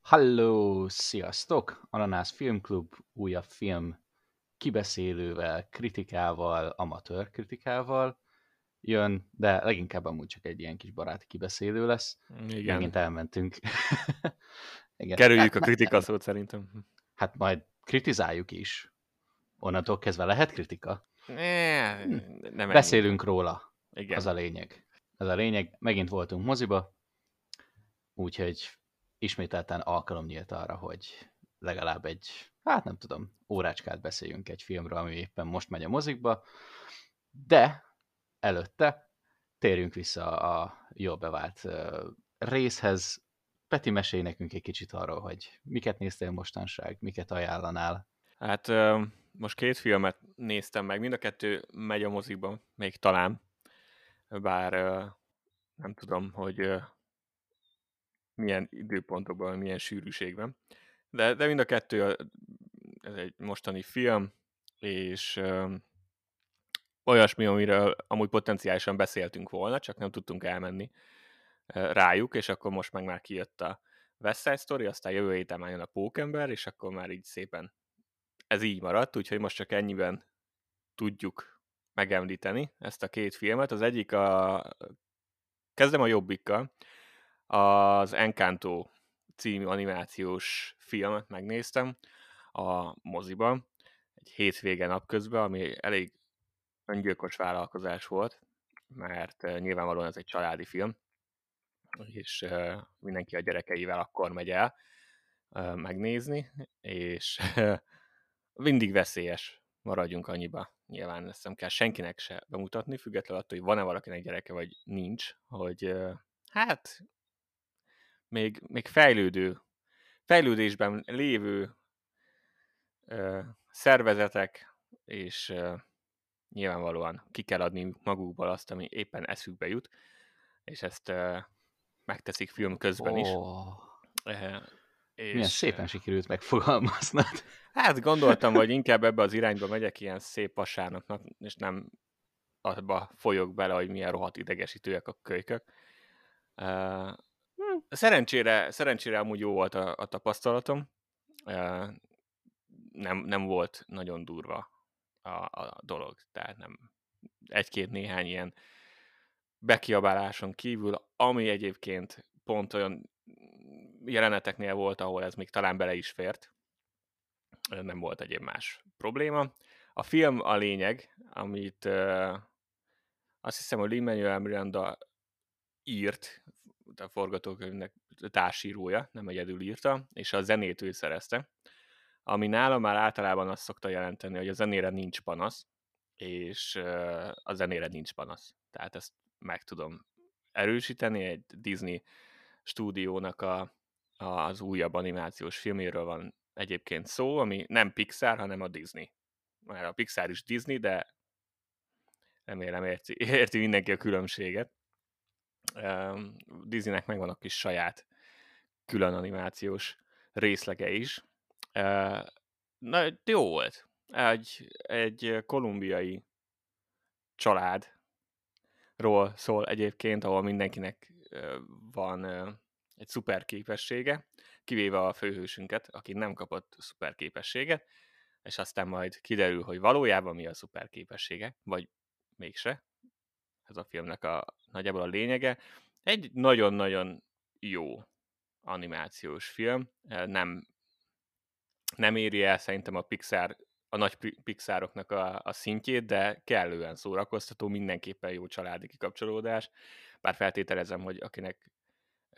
Halló, sziasztok! Ananász Filmklub újabb film kibeszélővel, kritikával, amatőr kritikával jön, de leginkább amúgy csak egy ilyen kis baráti kibeszélő lesz. Igen. Megint elmentünk. Igen. Kerüljük a kritika szót szerintem. Hát majd kritizáljuk is. Onnantól kezdve lehet kritika? Ne, Hm. nem Beszélünk róla. Igen. Az a lényeg. Ez a lényeg. Megint voltunk moziba, úgyhogy ismételten alkalom nyílt arra, hogy legalább egy, hát nem tudom, órácskát beszéljünk egy filmről, ami éppen most megy a mozikba, de előtte térjünk vissza a jól bevált részhez. Peti, mesélj nekünk egy kicsit arról, hogy miket néztél mostanság, miket ajánlanál. Hát ö, most két filmet néztem meg, mind a kettő megy a mozikban, még talán, bár nem tudom, hogy milyen időpontokban, milyen sűrűségben. De, de mind a kettő, ez egy mostani film, és olyasmi, amiről amúgy potenciálisan beszéltünk volna, csak nem tudtunk elmenni rájuk, és akkor most meg már kijött a West Side Story, aztán jövő héten már jön a Pókember, és akkor már így szépen ez így maradt, úgyhogy most csak ennyiben tudjuk megemlíteni ezt a két filmet. Az egyik a... Kezdem a jobbikkal. Az Encanto című animációs filmet megnéztem a moziban, egy hétvége napközben, ami elég öngyilkos vállalkozás volt, mert eh, nyilvánvalóan ez egy családi film, és eh, mindenki a gyerekeivel akkor megy el eh, megnézni, és mindig veszélyes, maradjunk annyiba. Nyilván ezt nem kell senkinek se bemutatni, függetlenül attól, hogy van-e valakinek gyereke, vagy nincs, hogy hát még, még fejlődő, fejlődésben lévő ö, szervezetek, és ö, nyilvánvalóan ki kell adni magukból azt, ami éppen eszükbe jut, és ezt ö, megteszik film közben is. Oh, Ö, és, milyen szépen sikerült megfogalmaznod. Hát gondoltam, hogy inkább ebbe az irányba megyek ilyen szép vasárnapnak, és nem abba folyok bele, hogy milyen rohadt idegesítőek a kölykök. Uh, szerencsére, szerencsére amúgy jó volt a, a tapasztalatom. Uh, nem, nem volt nagyon durva a, a dolog, tehát nem egy-két néhány ilyen bekiabáláson kívül, ami egyébként pont olyan jeleneteknél volt, ahol ez még talán bele is fért. Nem volt egyéb más probléma. A film a lényeg, amit uh, azt hiszem, hogy Lin-Manuel Miranda írt, a forgatókönyvnek társírója, nem egyedül írta, és a zenét ő szerezte, ami nála már általában azt szokta jelenteni, hogy a zenére nincs panasz, és uh, a zenére nincs panasz. Tehát ezt meg tudom erősíteni, egy Disney stúdiónak a, az újabb animációs filméről van egyébként szó, ami nem Pixar, hanem a Disney. Már a Pixar is Disney, de remélem érti, érti mindenki a különbséget. Disneynek megvan a kis saját külön animációs részlege is. Na, jó volt. Egy, egy kolumbiai családról szól egyébként, ahol mindenkinek van egy szuper képessége, kivéve a főhősünket, aki nem kapott szuper képességet, és aztán majd kiderül, hogy valójában mi a szuper képessége, vagy mégse. Ez a filmnek a nagyjából a lényege. Egy nagyon-nagyon jó animációs film. Nem, nem éri el szerintem a Pixar, a nagy Pixaroknak a, a szintjét, de kellően szórakoztató, mindenképpen jó családi kikapcsolódás. Bár feltételezem, hogy akinek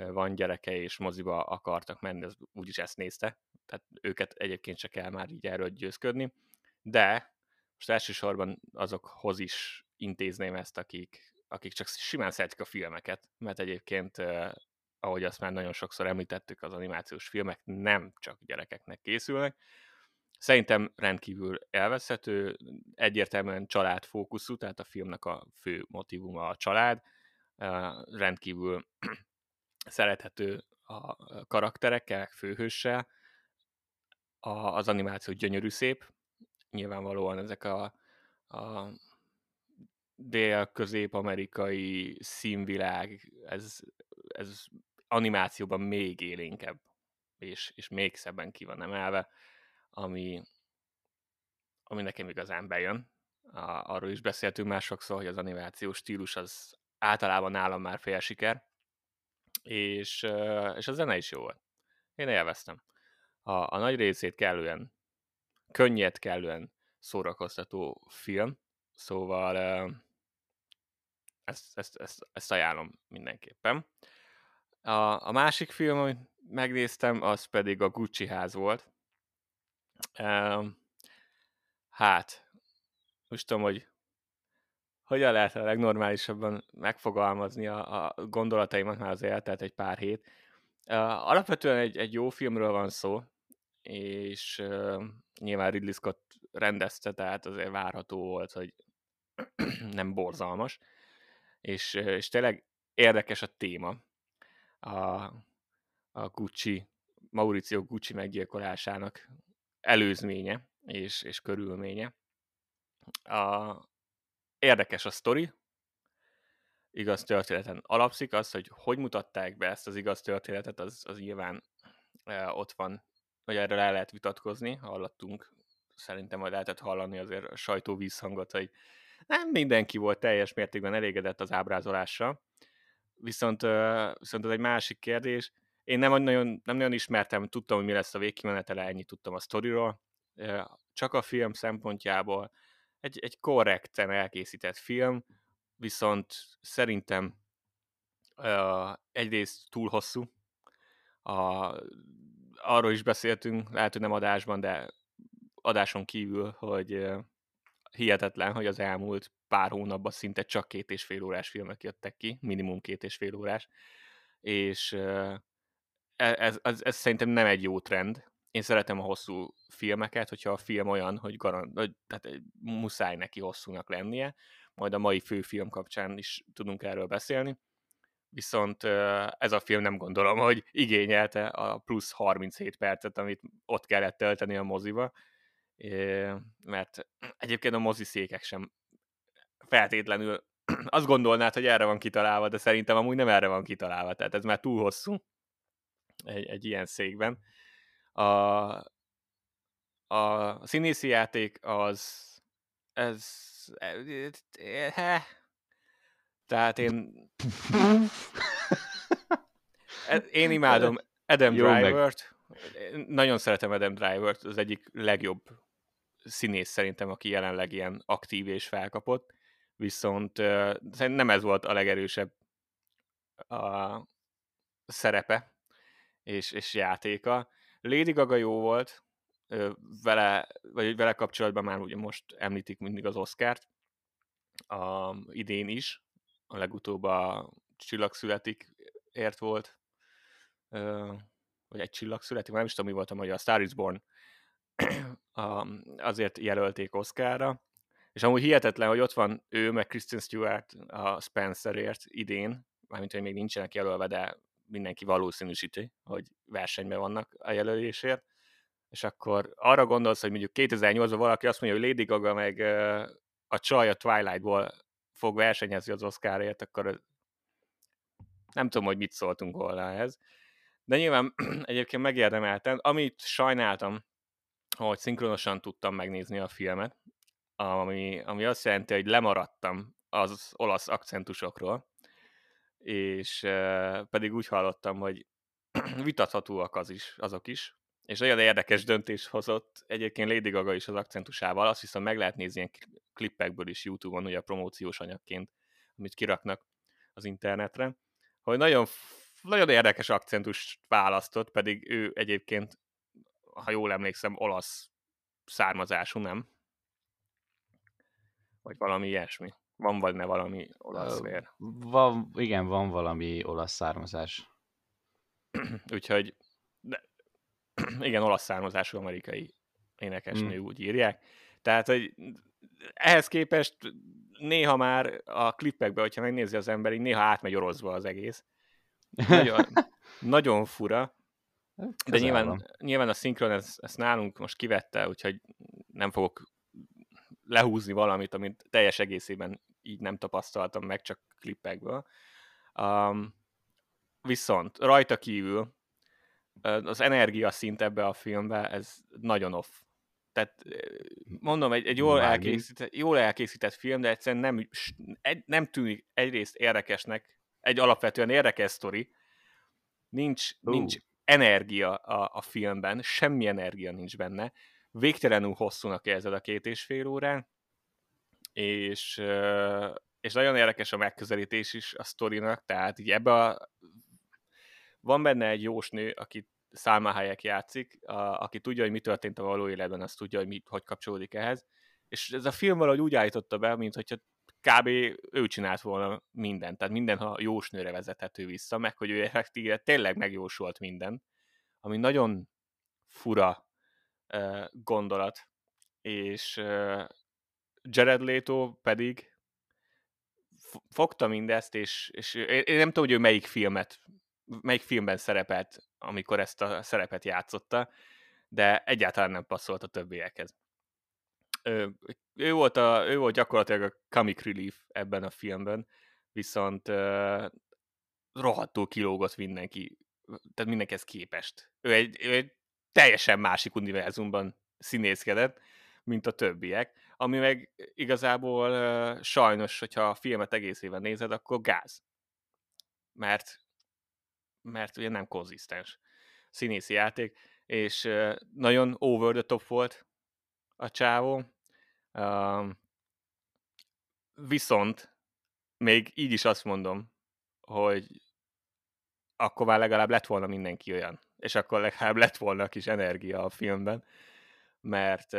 van gyereke és moziba akartak menni, az úgyis ezt nézte. Tehát őket egyébként se kell már így erről győzködni. De most elsősorban azokhoz is intézném ezt, akik, akik csak simán szeretik a filmeket, mert egyébként, eh, ahogy azt már nagyon sokszor említettük, az animációs filmek nem csak gyerekeknek készülnek. Szerintem rendkívül elveszhető, egyértelműen családfókuszú, tehát a filmnek a fő motivuma a család, rendkívül szerethető a karakterekkel, főhőssel, a, az animáció gyönyörű szép, nyilvánvalóan ezek a, a dél-közép-amerikai színvilág, ez, ez animációban még élénkebb, és, és még szebben ki van emelve, ami, ami nekem igazán bejön. A, arról is beszéltünk már sokszor, hogy az animációs stílus az általában nálam már fél siker, és, és a zene is jó volt. Én élveztem. A, a nagy részét kellően könnyed, kellően szórakoztató film, szóval ezt, ezt, ezt, ezt ajánlom mindenképpen. A, a másik film, amit megnéztem, az pedig a Gucci ház volt. Hát, most tudom, hogy hogyan lehet a legnormálisabban megfogalmazni a, a gondolataimat már az eltelt egy pár hét. Alapvetően egy, egy jó filmről van szó, és nyilván Ridley Scott rendezte, tehát azért várható volt, hogy nem borzalmas, és, és tényleg érdekes a téma. A, a Gucci, Mauricio Gucci meggyilkolásának előzménye és, és körülménye. A, érdekes a sztori, igaz történeten alapszik, az, hogy hogy mutatták be ezt az igaz történetet, az, az nyilván e, ott van, vagy erről el lehet vitatkozni, hallottunk, szerintem majd lehetett hallani azért a sajtó vízhangot, hogy nem mindenki volt teljes mértékben elégedett az ábrázolással, viszont, viszont ez egy másik kérdés. Én nem nagyon, nem nagyon ismertem, tudtam, hogy mi lesz a végkimenetele, ennyit tudtam a sztoriról, csak a film szempontjából egy, egy korrekten elkészített film, viszont szerintem uh, egyrészt túl hosszú, a, arról is beszéltünk, lehet, hogy nem adásban, de adáson kívül, hogy uh, hihetetlen, hogy az elmúlt pár hónapban szinte csak két és fél órás filmek jöttek ki, minimum két és fél órás, és uh, ez, ez, ez szerintem nem egy jó trend, én szeretem a hosszú filmeket, hogyha a film olyan, hogy, garant, hogy tehát muszáj neki hosszúnak lennie, majd a mai főfilm kapcsán is tudunk erről beszélni. Viszont ez a film nem gondolom, hogy igényelte a plusz 37 percet, amit ott kellett tölteni a moziba, mert egyébként a moziszékek sem feltétlenül azt gondolnád, hogy erre van kitalálva, de szerintem amúgy nem erre van kitalálva, tehát ez már túl hosszú egy, egy ilyen székben a, a színészi játék az ez he, tehát én e, én imádom Adam Driver-t, nagyon szeretem Adam Driver-t, az egyik legjobb színész szerintem, aki jelenleg ilyen aktív és felkapott, viszont nem ez volt a legerősebb a szerepe és, és játéka. Lady Gaga jó volt, vele, vagy vele kapcsolatban már ugye most említik mindig az Oscárt, a, idén is, a legutóbb a Csillag születik ért volt, vagy egy csillag születik, nem is tudom, mi volt a magyar, a Star is Born, azért jelölték Oscarra, és amúgy hihetetlen, hogy ott van ő, meg Kristen Stewart a Spencerért idén, mármint, hogy még nincsenek jelölve, de mindenki valószínűsíti, hogy versenyben vannak a jelölésért, és akkor arra gondolsz, hogy mondjuk 2008-ban valaki azt mondja, hogy Lady Gaga meg a csaj a Twilight-ból fog versenyezni az Oscarért, akkor nem tudom, hogy mit szóltunk volna ehhez. De nyilván egyébként megérdemeltem. Amit sajnáltam, hogy szinkronosan tudtam megnézni a filmet, ami, ami azt jelenti, hogy lemaradtam az olasz akcentusokról, és pedig úgy hallottam, hogy vitathatóak az is, azok is, és olyan érdekes döntés hozott egyébként Lady Gaga is az akcentusával, azt hiszem meg lehet nézni ilyen klippekből is YouTube-on, ugye a promóciós anyagként, amit kiraknak az internetre, hogy nagyon, nagyon érdekes akcentus választott, pedig ő egyébként, ha jól emlékszem, olasz származású, nem? Vagy valami ilyesmi. Van vagy ne valami olasz vér? Van, igen, van valami olasz származás. Úgyhogy de, igen, olasz származású amerikai énekesnő, mm. úgy írják. Tehát, hogy ehhez képest néha már a klippekben, hogyha megnézi az ember, így néha átmegy oroszba az egész. Nagyon, nagyon fura. De nyilván, nyilván a szinkron ezt, ezt nálunk most kivette, úgyhogy nem fogok lehúzni valamit, amit teljes egészében így nem tapasztaltam meg, csak klippekből. Um, viszont rajta kívül az energia szint ebbe a filmbe, ez nagyon off. Tehát mondom, egy, egy jól, elkészített, jól elkészített film, de egyszerűen nem, egy, nem tűnik egyrészt érdekesnek, egy alapvetően érdekes sztori, nincs, uh. nincs energia a, a filmben, semmi energia nincs benne, végtelenül hosszúnak érzed a két és fél órán, és, és nagyon érdekes a megközelítés is a sztorinak, tehát így ebbe a van benne egy jósnő, akit Salma Hayek játszik, a, aki tudja, hogy mi történt a való életben, azt tudja, hogy mi, hogy kapcsolódik ehhez. És ez a film valahogy úgy állította be, mint hogyha kb. ő csinált volna mindent, tehát minden a jósnőre vezethető vissza, meg hogy ő effektíve tényleg megjósolt minden, ami nagyon fura uh, gondolat, és Jared Leto pedig fogta mindezt, és, és én nem tudom, hogy ő melyik filmet melyik filmben szerepelt, amikor ezt a szerepet játszotta, de egyáltalán nem passzolt a többiekhez. Ő, ő, volt, a, ő volt gyakorlatilag a comic relief ebben a filmben, viszont uh, rohadtul kilógott mindenki, tehát mindenkihez képest. Ő egy, ő egy teljesen másik univerzumban színészkedett, mint a többiek, ami meg igazából uh, sajnos, hogyha a filmet egészében nézed, akkor gáz. Mert mert ugye nem konzisztens színészi játék, és nagyon over the top volt a csávó. Viszont még így is azt mondom, hogy akkor már legalább lett volna mindenki olyan, és akkor legalább lett volna kis energia a filmben, mert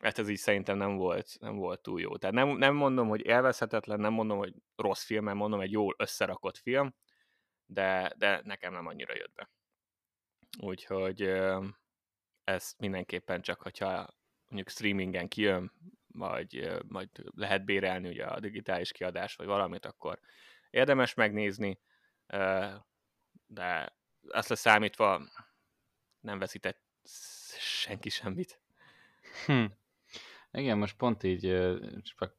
hát ez így szerintem nem volt, nem volt túl jó. Tehát nem, nem mondom, hogy élvezhetetlen, nem mondom, hogy rossz film, mert mondom, egy jól összerakott film, de, de nekem nem annyira jött be. Úgyhogy ezt mindenképpen csak, hogyha mondjuk streamingen kijön, vagy majd lehet bérelni ugye a digitális kiadás, vagy valamit, akkor érdemes megnézni, de azt leszámítva nem veszített senki semmit. Hm. Igen, most pont így csak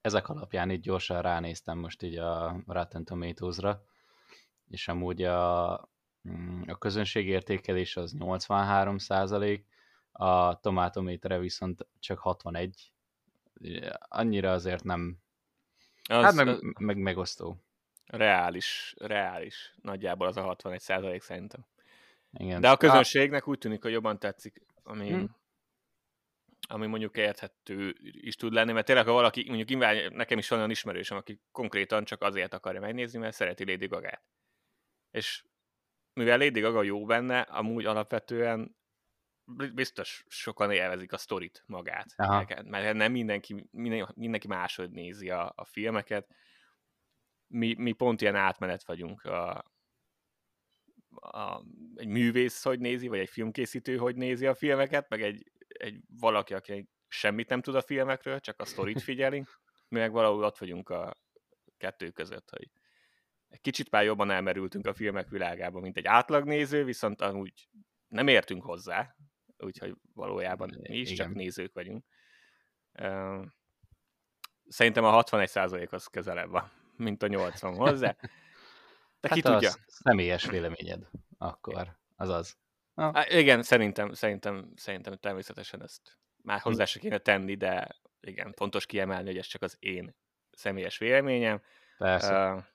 ezek alapján így gyorsan ránéztem most így a Rotten Tomatoes-ra, és amúgy a, mm, a közönség értékelés az 83 százalék, a tomátométere viszont csak 61. Annyira azért nem... Az, hát meg, meg megosztó. Reális, reális. Nagyjából az a 61 százalék szerintem. Igen. De a közönségnek úgy tűnik, hogy jobban tetszik, ami, hmm. Ami mondjuk érthető is tud lenni, mert tényleg, ha valaki, mondjuk nekem is van olyan ismerősöm, aki konkrétan csak azért akarja megnézni, mert szereti Lady Gaga-t és mivel Lady Gaga jó benne, amúgy alapvetően biztos sokan élvezik a sztorit magát. Aha. Mert nem mindenki, mindenki máshogy nézi a, a filmeket. Mi, mi pont ilyen átmenet vagyunk. A, a, egy művész hogy nézi, vagy egy filmkészítő hogy nézi a filmeket, meg egy, egy valaki, aki semmit nem tud a filmekről, csak a sztorit figyeli. Mi meg valahol ott vagyunk a kettő között, hogy egy kicsit már jobban elmerültünk a filmek világába, mint egy átlagnéző, viszont amúgy nem értünk hozzá, úgyhogy valójában mi is Igen. csak nézők vagyunk. Szerintem a 61% az közelebb van, mint a 80 hozzá. De ki hát tudja? Az személyes véleményed akkor, az az. Ah. Há, igen, szerintem, szerintem, szerintem természetesen ezt már hm. hozzá se kéne tenni, de igen, fontos kiemelni, hogy ez csak az én személyes véleményem. Persze.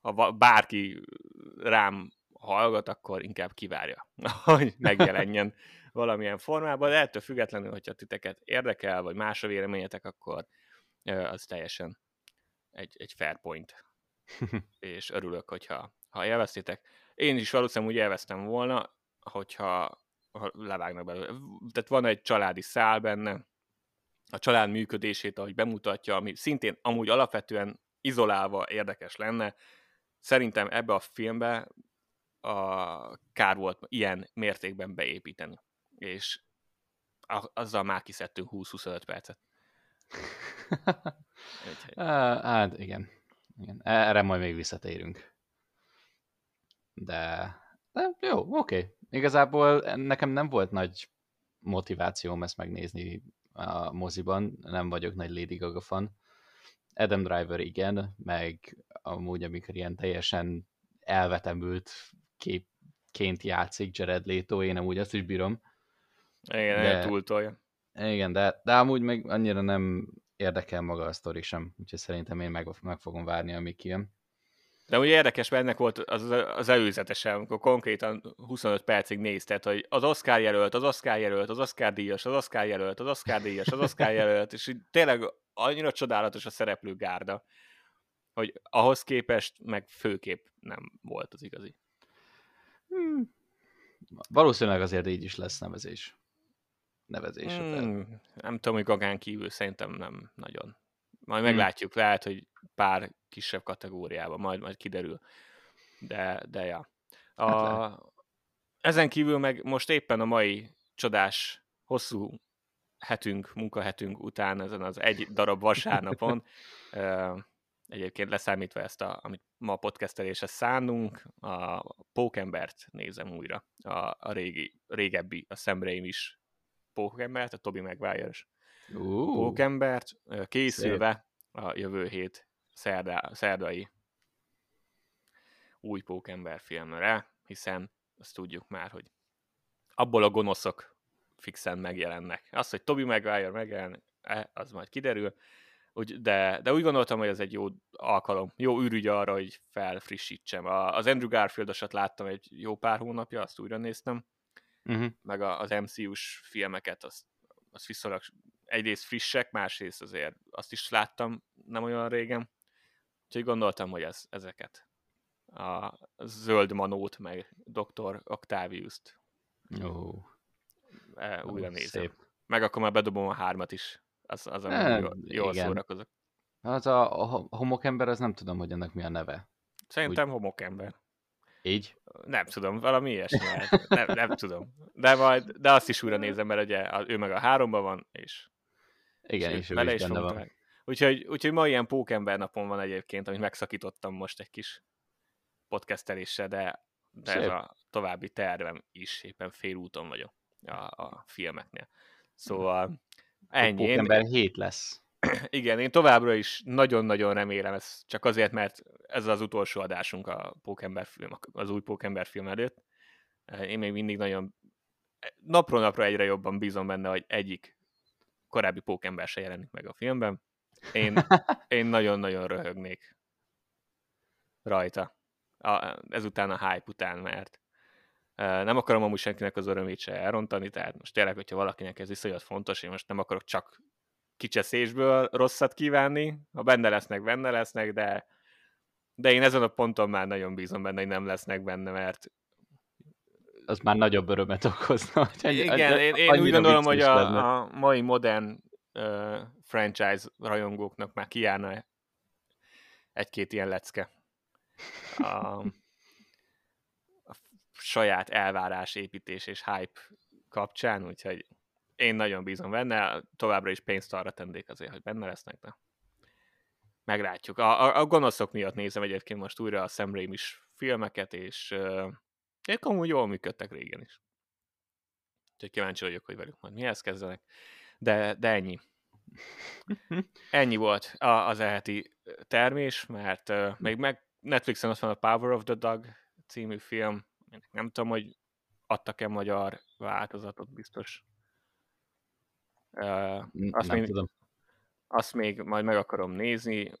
Ha bárki rám hallgat, akkor inkább kivárja, hogy megjelenjen valamilyen formában, de ettől függetlenül, hogyha titeket érdekel, vagy más a véleményetek, akkor az teljesen egy, egy fair point. és örülök, hogyha ha élveztétek. Én is valószínűleg úgy élveztem volna, hogyha ha levágnak belőle. Tehát van egy családi szál benne, a család működését, ahogy bemutatja, ami szintén amúgy alapvetően izolálva érdekes lenne, szerintem ebbe a filmbe a kár volt ilyen mértékben beépíteni. És azzal már kiszedtünk 20-25 percet. hát igen. igen. Erre majd még visszatérünk. De, de jó, oké. Okay. Igazából nekem nem volt nagy motivációm ezt megnézni a moziban, nem vagyok nagy Lady Gaga fan. Adam Driver igen, meg amúgy amikor ilyen teljesen elvetemült képként játszik Jared Leto, én amúgy azt is bírom. Igen, de, túltolja. Igen, de, de amúgy meg annyira nem érdekel maga a sztori sem, úgyhogy szerintem én meg, meg fogom várni, amíg kijön. De ugye érdekes, mert ennek volt az, az előzetese, amikor konkrétan 25 percig nézted, hogy az Oscar jelölt, az Oscar jelölt, az Oscar díjas, az Oscar jelölt, az Oscar díjas, az Oscar jelölt, és így tényleg annyira csodálatos a szereplő gárda, hogy ahhoz képest meg főkép nem volt az igazi. Hmm. Valószínűleg azért így is lesz nevezés. Nevezés. Hmm, nem tudom, hogy Gagán kívül szerintem nem nagyon. Majd hmm. meglátjuk, lehet, hogy pár kisebb kategóriában, majd, majd kiderül. De, de ja. A, hát ezen kívül meg most éppen a mai csodás, hosszú hetünk, munkahetünk után, ezen az egy darab vasárnapon, egyébként leszámítva ezt, a, amit ma a podcastelésre szánunk, a Pókembert nézem újra, a, a régi, régebbi, a Sam is Pókembert, a Toby Maguire-es uh, Pókembert, készülve szép. a jövő hét szerdá, szerdai új Pókember filmre, hiszen azt tudjuk már, hogy abból a gonoszok fixen megjelennek. Az, hogy Toby Maguire megjelen, e, az majd kiderül, úgy, de, de úgy gondoltam, hogy ez egy jó alkalom, jó ürügy arra, hogy felfrissítsem. A, az Andrew Garfield-osat láttam egy jó pár hónapja, azt újra néztem, uh-huh. meg a, az MCU-s filmeket, azt, azt viszonylag egyrészt frissek, másrészt azért azt is láttam nem olyan régen, úgyhogy gondoltam, hogy ez, ezeket a Zöld Manót, meg Dr. Octavius-t oh. újra oh, nézem. Szép. Meg akkor már bedobom a hármat is az, az nem, jól, jól szórakozok. Az a, a homokember, az nem tudom, hogy ennek mi a neve. Szerintem Úgy... homokember. Így? Nem tudom, valami ilyesmi. nem, nem tudom. De majd, de azt is újra nézem, mert ugye ő meg a háromban van, és igen, és, és ő is benne van. Meg. Úgyhogy, úgyhogy ma ilyen pókember napon van egyébként, amit megszakítottam most egy kis podcasteléssel, de, de ez a további tervem is, éppen félúton vagyok a, a filmeknél. Szóval Ennyi. A Pókember 7 lesz. Igen, én továbbra is nagyon-nagyon remélem, ez csak azért, mert ez az utolsó adásunk a Pókember film, az új Pókember film előtt. Én még mindig nagyon napról napra egyre jobban bízom benne, hogy egyik korábbi pókember se jelenik meg a filmben. Én, én nagyon-nagyon röhögnék rajta. A, ezután a hype után, mert nem akarom amúgy senkinek az örömét se elrontani, tehát most tényleg, hogyha valakinek ez iszonyat fontos, én most nem akarok csak kicseszésből rosszat kívánni, ha benne lesznek, benne lesznek, de, de én ezen a ponton már nagyon bízom benne, hogy nem lesznek benne, mert az már nagyobb örömet okozna. Hogy Igen, én, én úgy gondolom, hogy a, a mai modern franchise rajongóknak már kijárna egy-két ilyen lecke. Um, saját elvárás építés és hype kapcsán, úgyhogy én nagyon bízom benne, továbbra is pénzt arra tendék azért, hogy benne lesznek, de meglátjuk. A, a, a gonoszok miatt nézem egyébként most újra a Sam Raimi-s filmeket, és uh, ők amúgy jól működtek régen is. Úgyhogy kíváncsi vagyok, hogy velük majd mihez kezdenek. De, de ennyi. Ennyi volt az eheti termés, mert uh, még meg Netflixen ott van a Power of the Dog című film, nem tudom, hogy adtak-e magyar változatot, biztos. Uh, azt nem még, tudom. Azt még majd meg akarom nézni.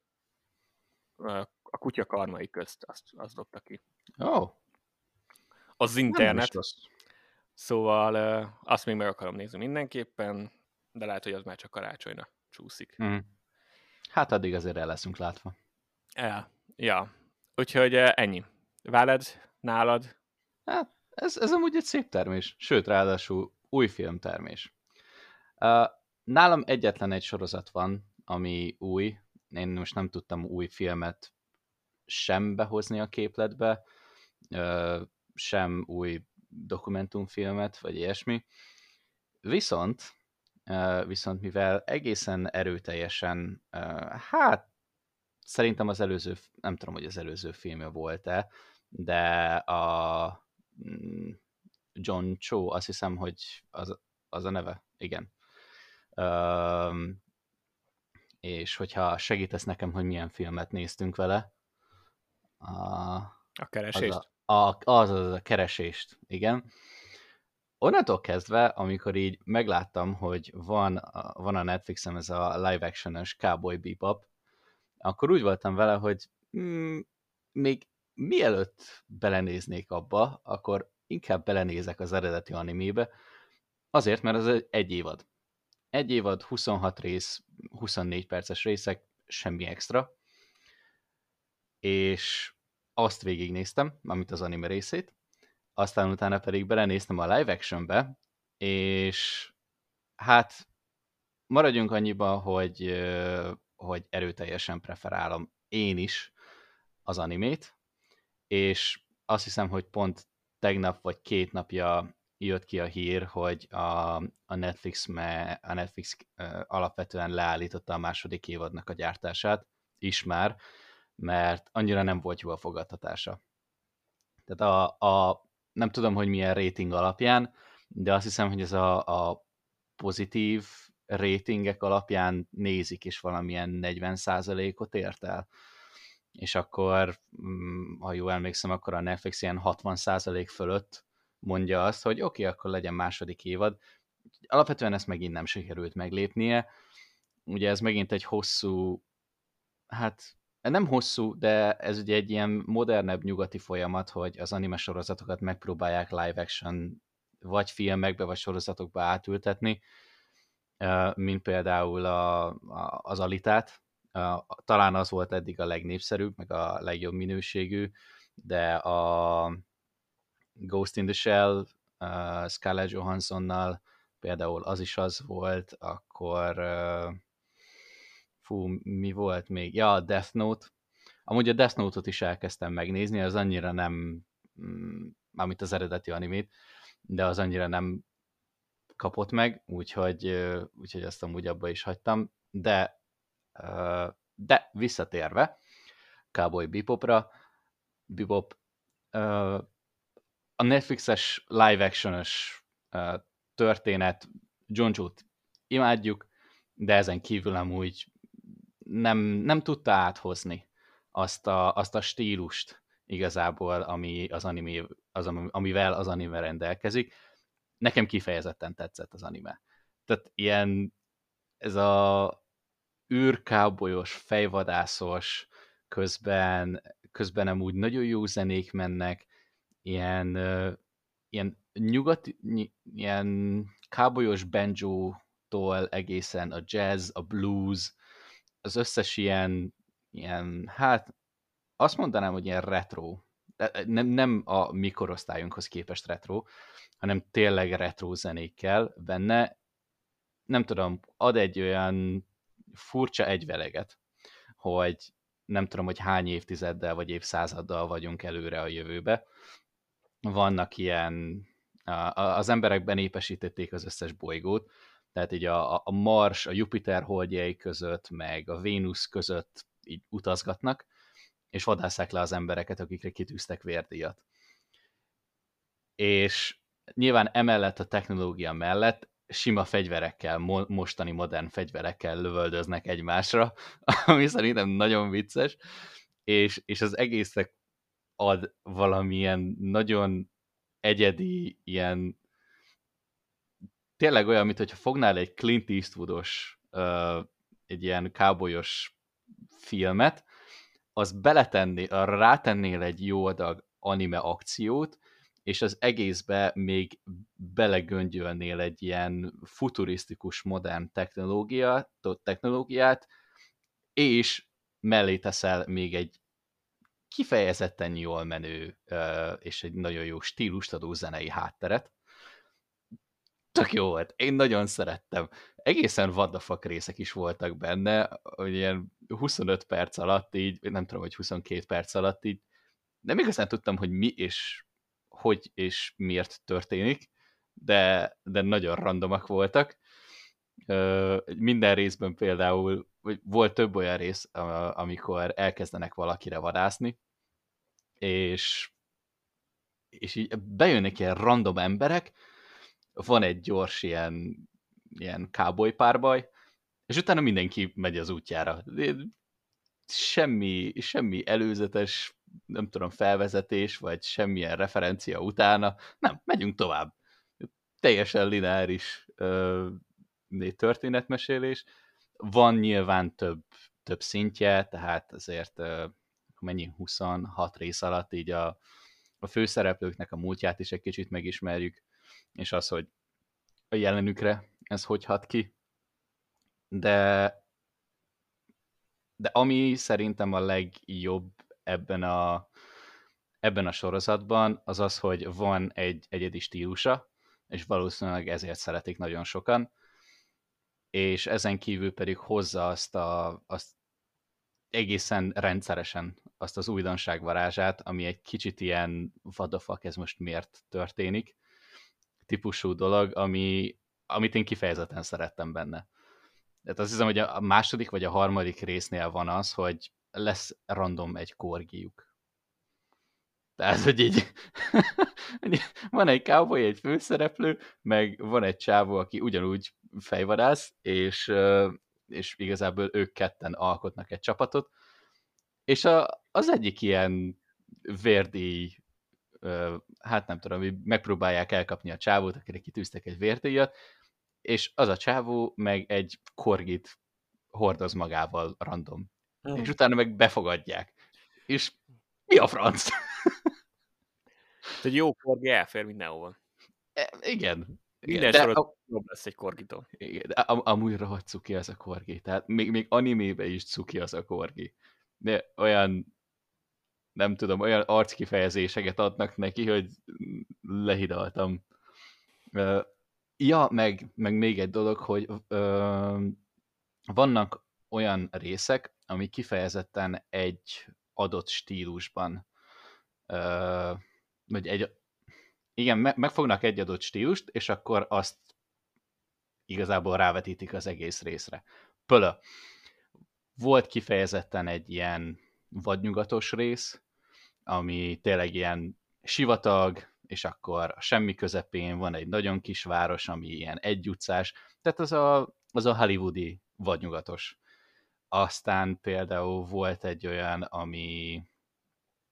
Uh, a kutya karmai közt azt, azt dobta ki. Oh. Az internet. Szóval uh, azt még meg akarom nézni mindenképpen, de lehet, hogy az már csak karácsonyra csúszik. Mm. Hát addig azért el leszünk látva. Ja, ja. Úgyhogy uh, ennyi. Váled, nálad, Hát, ez, ez amúgy egy szép termés, sőt, ráadásul új filmtermés. Uh, nálam egyetlen egy sorozat van, ami új. Én most nem tudtam új filmet sem behozni a képletbe, uh, sem új dokumentumfilmet, vagy ilyesmi. Viszont, viszont mivel egészen erőteljesen, hát szerintem az előző, nem tudom, hogy az előző filmje volt-e, de a Mm, John Cho, azt hiszem, hogy az, az a neve, igen. Um, és hogyha segítesz nekem, hogy milyen filmet néztünk vele. A, a keresést? Az a, a, az, az a keresést, igen. Onnantól kezdve, amikor így megláttam, hogy van, van a Netflixem ez a live action-ös Cowboy Bebop, akkor úgy voltam vele, hogy mm, még mielőtt belenéznék abba, akkor inkább belenézek az eredeti animébe, azért, mert az egy évad. Egy évad, 26 rész, 24 perces részek, semmi extra. És azt végignéztem, amit az anime részét, aztán utána pedig belenéztem a live actionbe, és hát maradjunk annyiba, hogy, hogy erőteljesen preferálom én is az animét, és azt hiszem, hogy pont tegnap vagy két napja jött ki a hír, hogy a, a Netflix, me, a Netflix alapvetően leállította a második évadnak a gyártását is már, mert annyira nem volt jó a fogadtatása. Tehát a, a nem tudom, hogy milyen rating alapján, de azt hiszem, hogy ez a, a pozitív ratingek alapján nézik, és valamilyen 40%-ot ért el. És akkor, mm, ha jól emlékszem, akkor a Netflix ilyen 60% fölött mondja azt, hogy oké, okay, akkor legyen második évad. Alapvetően ezt megint nem sikerült meglépnie. Ugye ez megint egy hosszú, hát nem hosszú, de ez ugye egy ilyen modernebb nyugati folyamat, hogy az anime sorozatokat megpróbálják live action vagy filmekbe, vagy sorozatokba átültetni, mint például a, a, az Alitát. Talán az volt eddig a legnépszerűbb, meg a legjobb minőségű, de a Ghost in the Shell Scarlett Johanssonnal például az is az volt, akkor fú, mi volt még? Ja, a Death Note. Amúgy a Death Note-ot is elkezdtem megnézni, az annyira nem, mm, mármint az eredeti animét, de az annyira nem kapott meg, úgyhogy, úgyhogy azt amúgy abba is hagytam, de, de visszatérve Cowboy Bebopra, Bebop a Netflixes live action-ös történet, Jojo-t imádjuk, de ezen kívül amúgy nem, nem tudta áthozni azt a, azt a stílust igazából, ami az anime, az, amivel az anime rendelkezik. Nekem kifejezetten tetszett az anime. Tehát ilyen ez a űrkábolyos, fejvadászos, közben, közben nem úgy nagyon jó zenék mennek, ilyen, ilyen nyugati, ilyen kábolyos banjo-tól egészen a jazz, a blues, az összes ilyen, ilyen, hát azt mondanám, hogy ilyen retro, nem, nem a mi korosztályunkhoz képest retro, hanem tényleg retro zenékkel benne, nem tudom, ad egy olyan furcsa egyveleget, hogy nem tudom, hogy hány évtizeddel vagy évszázaddal vagyunk előre a jövőbe. Vannak ilyen, az emberek benépesítették az összes bolygót, tehát így a, a Mars, a Jupiter holdjai között, meg a Vénusz között így utazgatnak, és vadásszák le az embereket, akikre kitűztek vérdíjat. És nyilván emellett a technológia mellett sima fegyverekkel, mo- mostani modern fegyverekkel lövöldöznek egymásra, ami szerintem nagyon vicces, és, és az egésznek ad valamilyen nagyon egyedi, ilyen tényleg olyan, mintha fognál egy Clint Eastwoodos, egy ilyen kábolyos filmet, az beletenné, arra rátennél egy jó adag anime akciót, és az egészbe még belegöngyölnél egy ilyen futurisztikus, modern technológiát, és mellé teszel még egy kifejezetten jól menő és egy nagyon jó stílust adó zenei hátteret. Tök jó volt. Én nagyon szerettem. Egészen what részek is voltak benne, hogy ilyen 25 perc alatt így, nem tudom, hogy 22 perc alatt így nem igazán tudtam, hogy mi és hogy és miért történik, de, de nagyon randomak voltak. Minden részben például, volt több olyan rész, amikor elkezdenek valakire vadászni, és, és így bejönnek ilyen random emberek, van egy gyors ilyen ilyen cowboy párbaj, és utána mindenki megy az útjára. Semmi, semmi előzetes, nem tudom, felvezetés, vagy semmilyen referencia utána. Nem, megyünk tovább. Teljesen lineáris történetmesélés. Van nyilván több, több szintje, tehát azért mennyi 26 rész alatt így a, a főszereplőknek a múltját is egy kicsit megismerjük, és az, hogy a jelenükre ez hogy hat ki. De, de ami szerintem a legjobb ebben a, ebben a sorozatban, az az, hogy van egy egyedi stílusa, és valószínűleg ezért szeretik nagyon sokan, és ezen kívül pedig hozza azt, a, azt egészen rendszeresen azt az újdonság varázsát, ami egy kicsit ilyen vadafak, ez most miért történik, típusú dolog, ami, amit én kifejezetten szerettem benne. Tehát azt hiszem, hogy a második vagy a harmadik résznél van az, hogy lesz random egy korgiuk. Tehát, hogy így van egy cowboy, egy főszereplő, meg van egy csávó, aki ugyanúgy fejvadász, és, és igazából ők ketten alkotnak egy csapatot, és a, az egyik ilyen vérdi, hát nem tudom, hogy megpróbálják elkapni a csávót, akire kitűztek egy vérdíjat, és az a csávó meg egy korgit hordoz magával random. Mm. És utána meg befogadják. És mi a franc? Egy jó korgi elfér mindenhova. E, igen. Minden de sorot a... jobb lesz egy korgitól. Igen, de am- amúgy rohadt cuki az a korgi. Tehát még, még animébe is cuki az a korgi. De olyan nem tudom, olyan arckifejezéseket adnak neki, hogy lehidaltam. Ja, meg, meg még egy dolog, hogy ö, vannak olyan részek, ami kifejezetten egy adott stílusban, ö, vagy egy, igen, megfognak egy adott stílust, és akkor azt igazából rávetítik az egész részre. Pölö. Volt kifejezetten egy ilyen vadnyugatos rész, ami tényleg ilyen sivatag, és akkor a semmi közepén van egy nagyon kis város, ami ilyen egyutcás, tehát az a, az a hollywoodi vadnyugatos. Aztán például volt egy olyan, ami,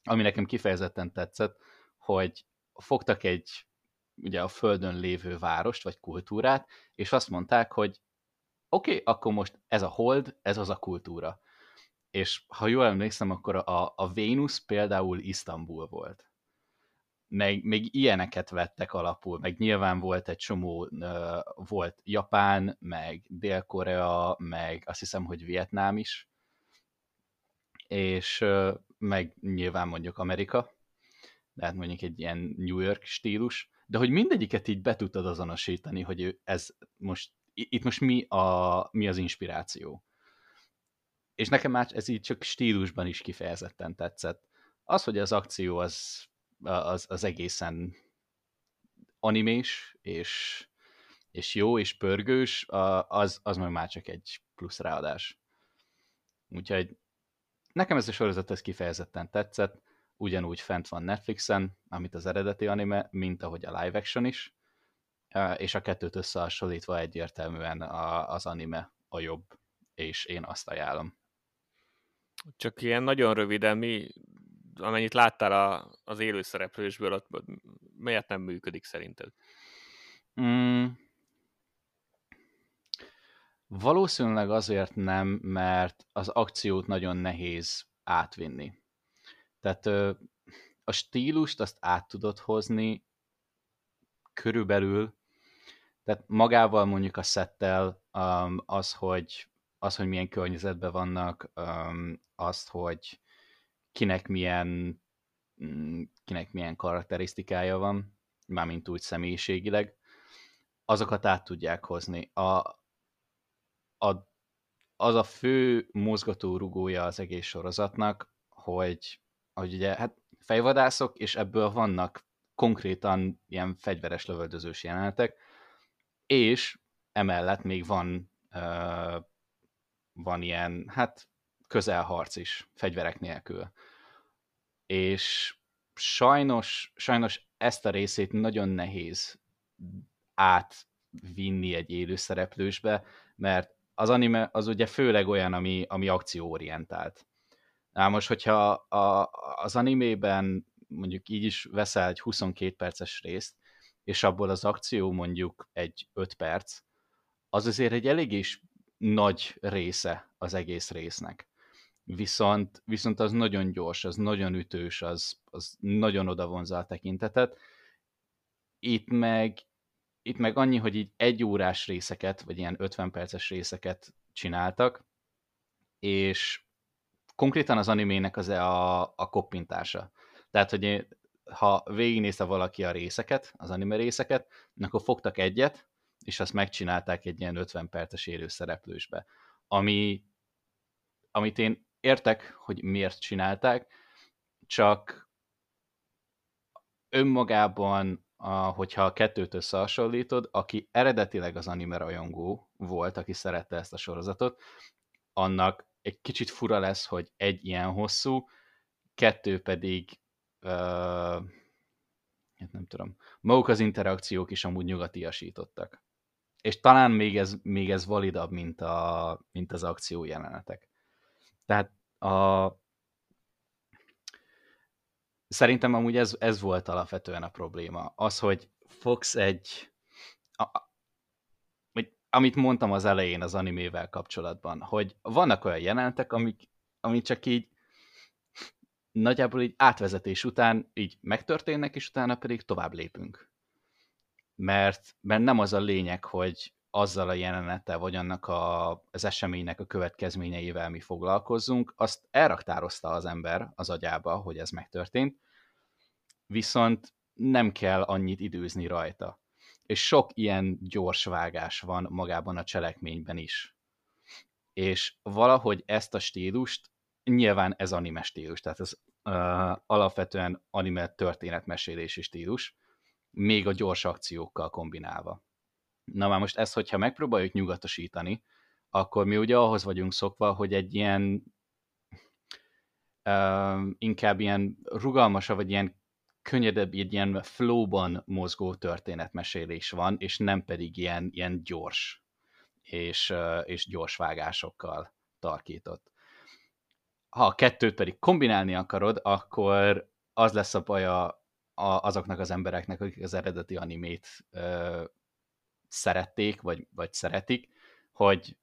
ami nekem kifejezetten tetszett, hogy fogtak egy ugye a földön lévő várost, vagy kultúrát, és azt mondták, hogy oké, okay, akkor most ez a hold, ez az a kultúra. És ha jól emlékszem, akkor a, a Vénusz például Isztambul volt. Meg még ilyeneket vettek alapul, meg nyilván volt egy csomó, volt Japán, meg Dél-Korea, meg azt hiszem, hogy Vietnám is, és meg nyilván mondjuk Amerika, de hát mondjuk egy ilyen New York stílus, de hogy mindegyiket így be tudtad azonosítani, hogy ez most, itt most mi, a, mi az inspiráció. És nekem már ez így csak stílusban is kifejezetten tetszett. Az, hogy az akció az az, az egészen animés, és, és jó, és pörgős, az, az meg már csak egy plusz ráadás. Úgyhogy nekem ez a sorozat ez kifejezetten tetszett, ugyanúgy fent van Netflixen, amit az eredeti anime, mint ahogy a live action is, és a kettőt összehasonlítva egyértelműen az anime a jobb, és én azt ajánlom. Csak ilyen nagyon röviden, mi amennyit láttál a, az élőszereplősből, ott miért nem működik szerinted? Mm. Valószínűleg azért nem, mert az akciót nagyon nehéz átvinni. Tehát a stílust azt át tudod hozni körülbelül, tehát magával mondjuk a szettel az, hogy, az, hogy milyen környezetben vannak, azt, hogy kinek milyen, mm, kinek milyen karakterisztikája van, mármint úgy személyiségileg, azokat át tudják hozni. A, a, az a fő mozgatórugója az egész sorozatnak, hogy, hogy ugye hát fejvadászok, és ebből vannak konkrétan ilyen fegyveres lövöldözős jelenetek, és emellett még van, uh, van ilyen, hát közelharc is, fegyverek nélkül. És sajnos, sajnos ezt a részét nagyon nehéz át vinni egy élőszereplősbe, mert az anime az ugye főleg olyan, ami, ami akcióorientált. Na most, hogyha a, az animében mondjuk így is veszel egy 22 perces részt, és abból az akció mondjuk egy 5 perc, az azért egy elég is nagy része az egész résznek. Viszont, viszont az nagyon gyors, az nagyon ütős, az, az nagyon odavonza a tekintetet. Itt meg, itt meg annyi, hogy így egy órás részeket, vagy ilyen 50 perces részeket csináltak, és konkrétan az animének az a, a koppintása. Tehát, hogy ha végignézte valaki a részeket, az anime részeket, akkor fogtak egyet, és azt megcsinálták egy ilyen 50 perces élő szereplősbe. Ami, amit én értek, hogy miért csinálták, csak önmagában, a, hogyha a kettőt összehasonlítod, aki eredetileg az anime rajongó volt, aki szerette ezt a sorozatot, annak egy kicsit fura lesz, hogy egy ilyen hosszú, kettő pedig uh, nem tudom, maguk az interakciók is amúgy nyugatiasítottak. És talán még ez, még ez validabb, mint, a, mint az akció jelenetek. Tehát a, szerintem amúgy ez, ez volt alapvetően a probléma. Az, hogy Fox egy, a, amit mondtam az elején az animével kapcsolatban, hogy vannak olyan jelenetek, amik, amik csak így nagyjából így átvezetés után így megtörténnek, és utána pedig tovább lépünk. Mert, mert nem az a lényeg, hogy azzal a jelenettel, vagy annak a, az eseménynek a következményeivel mi foglalkozzunk, azt elraktározta az ember az agyába, hogy ez megtörtént, viszont nem kell annyit időzni rajta és sok ilyen gyors vágás van magában a cselekményben is. És valahogy ezt a stílust, nyilván ez anime stílus, tehát ez uh, alapvetően anime történetmesélési stílus, még a gyors akciókkal kombinálva. Na már most ezt, hogyha megpróbáljuk nyugatosítani, akkor mi ugye ahhoz vagyunk szokva, hogy egy ilyen uh, inkább ilyen rugalmasabb, vagy ilyen könnyedebb, egy ilyen flowban mozgó történetmesélés van, és nem pedig ilyen, ilyen gyors és, és gyors vágásokkal tarkított. Ha a kettőt pedig kombinálni akarod, akkor az lesz a baja a, azoknak az embereknek, akik az eredeti animét ö, szerették, vagy, vagy szeretik, hogy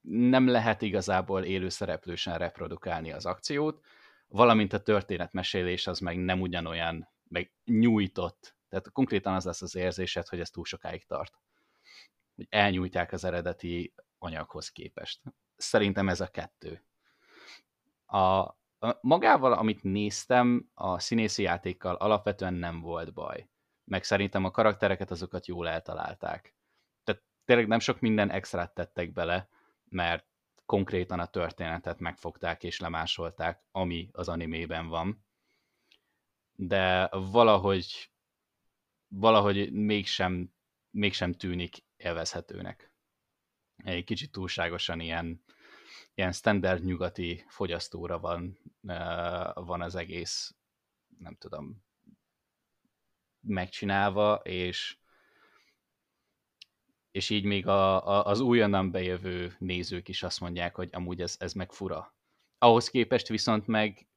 nem lehet igazából élő szereplősen reprodukálni az akciót, valamint a történetmesélés az meg nem ugyanolyan, meg nyújtott. Tehát konkrétan az lesz az érzésed, hogy ez túl sokáig tart. Hogy elnyújtják az eredeti anyaghoz képest. Szerintem ez a kettő. A, a magával, amit néztem, a színészi játékkal alapvetően nem volt baj. Meg szerintem a karaktereket azokat jól eltalálták. Tehát tényleg nem sok minden extrát tettek bele, mert konkrétan a történetet megfogták és lemásolták, ami az animében van. De valahogy valahogy mégsem, mégsem tűnik élvezhetőnek. Egy kicsit túlságosan ilyen, ilyen standard nyugati fogyasztóra van, van az egész, nem tudom, megcsinálva, és és így még a, a, az újonnan bejövő nézők is azt mondják, hogy amúgy ez, ez meg fura. Ahhoz képest viszont meg,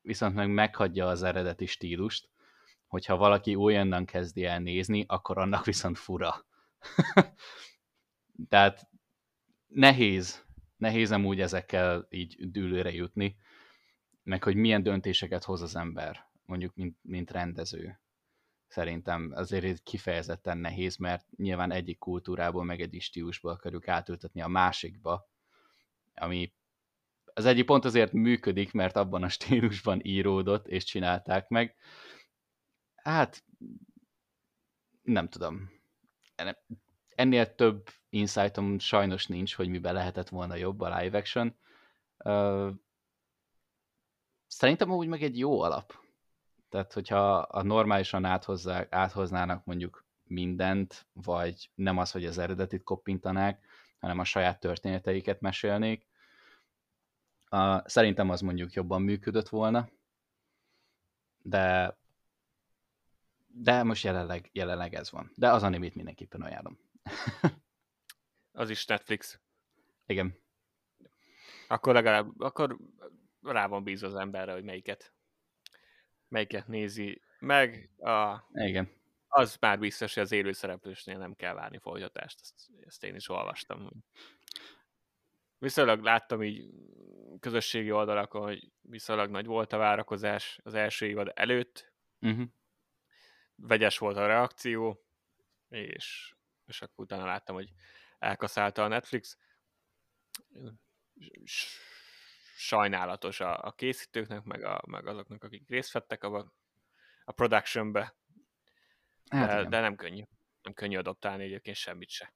viszont meg meghagyja az eredeti stílust, hogyha valaki újonnan kezdi el nézni, akkor annak viszont fura. Tehát nehéz, nehéz amúgy ezekkel így dűlőre jutni, meg hogy milyen döntéseket hoz az ember, mondjuk mint, mint rendező szerintem azért ez kifejezetten nehéz, mert nyilván egyik kultúrából, meg egy stílusból akarjuk átültetni a másikba, ami az egyik pont azért működik, mert abban a stílusban íródott, és csinálták meg. Hát, nem tudom. Ennél több insightom sajnos nincs, hogy miben lehetett volna jobb a live action. Szerintem úgy meg egy jó alap tehát, hogyha a normálisan áthozzák, áthoznának mondjuk mindent, vagy nem az, hogy az eredetit koppintanák, hanem a saját történeteiket mesélnék, uh, szerintem az mondjuk jobban működött volna, de De most jelenleg, jelenleg ez van. De az animét mindenképpen ajánlom. az is Netflix. Igen. Akkor legalább, akkor rá van bízva az emberre, hogy melyiket, melyiket nézi meg. A, Igen. Az már biztos, hogy az élő szereplősnél nem kell várni folytatást. Ezt, ezt én is olvastam. Viszonylag láttam így közösségi oldalakon, hogy viszonylag nagy volt a várakozás az első évad előtt. Uh-huh. Vegyes volt a reakció, és, és akkor utána láttam, hogy elkaszálta a Netflix sajnálatos a, a készítőknek, meg, a, meg azoknak, akik részt vettek a, a productionbe, hát de, de nem könnyű. Nem könnyű adoptálni egyébként semmit se.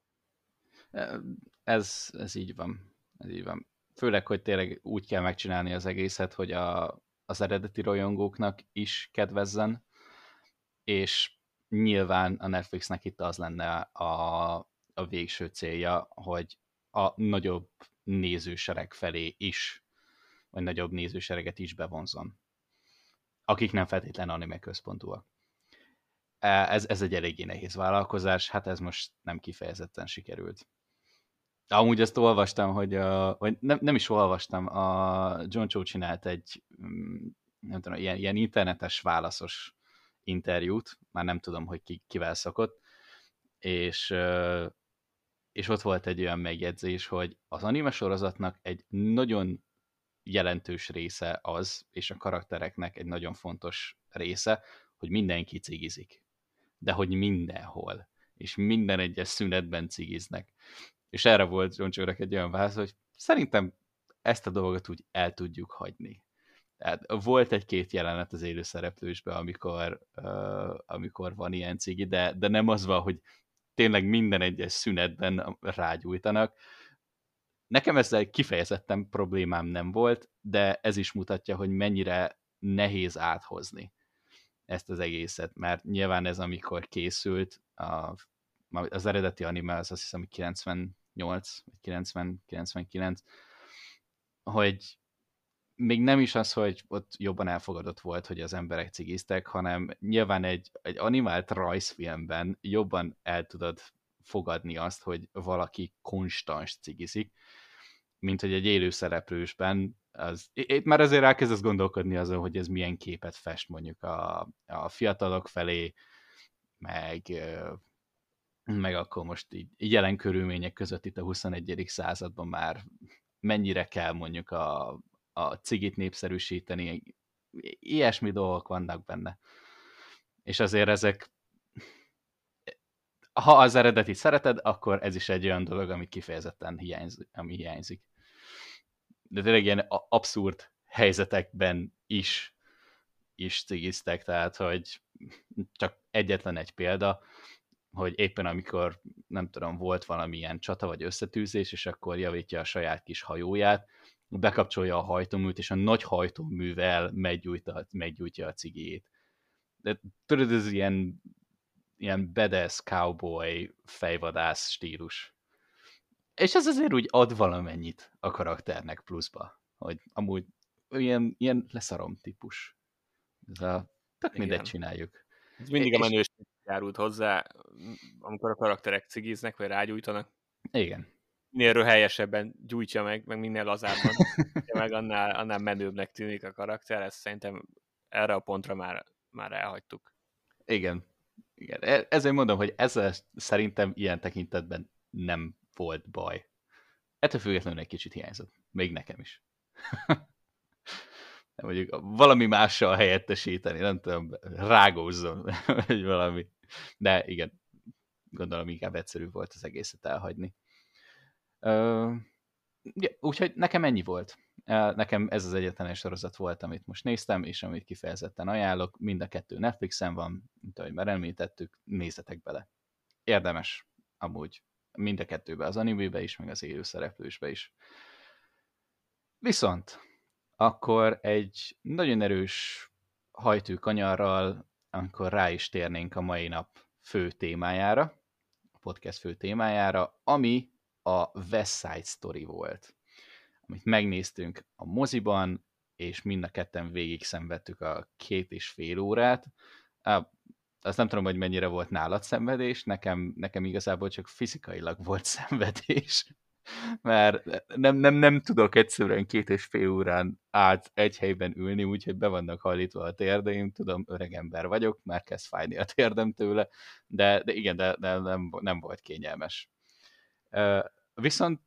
Ez, ez így van. Ez így van. Főleg, hogy tényleg úgy kell megcsinálni az egészet, hogy a, az eredeti rajongóknak is kedvezzen, és nyilván a Netflixnek itt az lenne a, a végső célja, hogy a nagyobb nézősereg felé is, vagy nagyobb nézősereget is bevonzon. Akik nem feltétlenül anime központúak. E, ez, ez egy eléggé nehéz vállalkozás, hát ez most nem kifejezetten sikerült. Amúgy azt olvastam, hogy, a, vagy nem, nem is olvastam, a John Cho csinált egy mm, nem tudom, ilyen, ilyen internetes válaszos interjút, már nem tudom, hogy ki, kivel szokott, és és ott volt egy olyan megjegyzés, hogy az anime sorozatnak egy nagyon jelentős része az, és a karaktereknek egy nagyon fontos része, hogy mindenki cigizik. De hogy mindenhol. És minden egyes szünetben cigiznek. És erre volt John Csőrök egy olyan válasz, hogy szerintem ezt a dolgot úgy el tudjuk hagyni. Tehát volt egy-két jelenet az élő szereplősben, amikor, uh, amikor van ilyen cigi, de, de nem az van, hogy tényleg minden egyes szünetben rágyújtanak. Nekem ezzel kifejezetten problémám nem volt, de ez is mutatja, hogy mennyire nehéz áthozni ezt az egészet, mert nyilván ez amikor készült, a, az eredeti anime az azt hiszem 98 vagy 90, 99, hogy még nem is az, hogy ott jobban elfogadott volt, hogy az emberek cigiztek, hanem nyilván egy, egy animált rajzfilmben jobban el tudod fogadni azt, hogy valaki konstans cigizik, mint hogy egy élő szereplősben az, itt már azért elkezdesz gondolkodni azon, hogy ez milyen képet fest mondjuk a, a fiatalok felé, meg, meg akkor most így, így jelen körülmények között itt a 21. században már mennyire kell mondjuk a, a cigit népszerűsíteni, ilyesmi dolgok vannak benne. És azért ezek, ha az eredeti szereted, akkor ez is egy olyan dolog, ami kifejezetten hiányzik, ami hiányzik. De tényleg ilyen abszurd helyzetekben is, is cigiztek, tehát, hogy csak egyetlen egy példa, hogy éppen amikor, nem tudom, volt valamilyen csata vagy összetűzés, és akkor javítja a saját kis hajóját, bekapcsolja a hajtóműt, és a nagy hajtóművel meggyújtja, meggyújtja a cigét. De tudod, ez ilyen, ilyen badass cowboy fejvadász stílus. És ez azért úgy ad valamennyit a karakternek pluszba, hogy amúgy ilyen, ilyen leszarom típus. Ez a tök mindegy csináljuk. Ez mindig a menőség járult hozzá, amikor a karakterek cigiznek, vagy rágyújtanak. Igen minél röhelyesebben gyújtja meg, meg minél lazábban, meg annál, annál menőbbnek tűnik a karakter, ezt szerintem erre a pontra már, már elhagytuk. Igen. Igen. E, ezért mondom, hogy ezzel szerintem ilyen tekintetben nem volt baj. Ettől függetlenül egy kicsit hiányzott. Még nekem is. mondjuk valami mással helyettesíteni, nem tudom, rágózzon, vagy valami. De igen, gondolom inkább egyszerű volt az egészet elhagyni. Úgyhogy nekem ennyi volt. Nekem ez az egyetlen sorozat volt, amit most néztem, és amit kifejezetten ajánlok. Mind a kettő Netflixen van, mint ahogy már említettük, nézzetek bele. Érdemes, amúgy mind a kettőbe, az animébe is, meg az élő szereplősbe is. Viszont akkor egy nagyon erős hajtő kanyarral, akkor rá is térnénk a mai nap fő témájára, a podcast fő témájára, ami a West Side Story volt, amit megnéztünk a moziban, és mind a ketten végig szenvedtük a két és fél órát. azt nem tudom, hogy mennyire volt nálad szenvedés, nekem, nekem igazából csak fizikailag volt szenvedés, mert nem, nem, nem tudok egyszerűen két és fél órán át egy helyben ülni, úgyhogy be vannak hajlítva a térdeim, tudom, öreg ember vagyok, már kezd fájni a térdem tőle, de, de igen, de, de nem, nem volt kényelmes. Viszont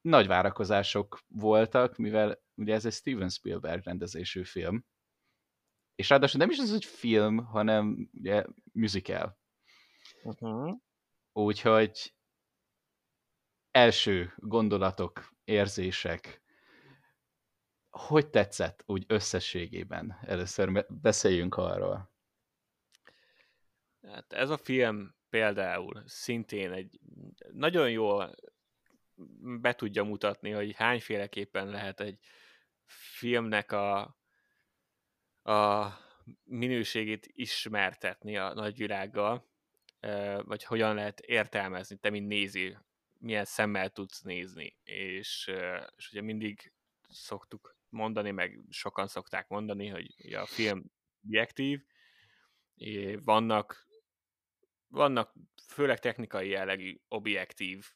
nagy várakozások voltak, mivel ugye ez egy Steven Spielberg rendezésű film, és ráadásul nem is az, hogy film, hanem ugye musical. Uh-huh. Úgyhogy első gondolatok, érzések, hogy tetszett úgy összességében? Először beszéljünk arról. Hát ez a film például szintén egy nagyon jól be tudja mutatni, hogy hányféleképpen lehet egy filmnek a, a minőségét ismertetni a nagyvilággal, vagy hogyan lehet értelmezni, te mint néző, milyen szemmel tudsz nézni. És, és ugye mindig szoktuk mondani, meg sokan szokták mondani, hogy a film objektív, vannak, vannak főleg technikai jellegű objektív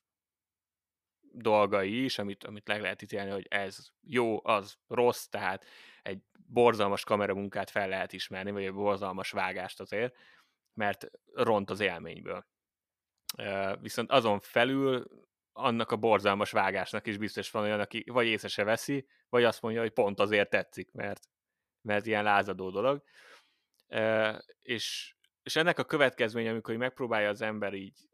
dolgai is, amit, amit meg lehet ítélni, hogy ez jó, az rossz, tehát egy borzalmas kameramunkát fel lehet ismerni, vagy egy borzalmas vágást azért, mert ront az élményből. Viszont azon felül annak a borzalmas vágásnak is biztos van olyan, aki vagy észre se veszi, vagy azt mondja, hogy pont azért tetszik, mert, mert ilyen lázadó dolog. És, és ennek a következménye, amikor megpróbálja az ember így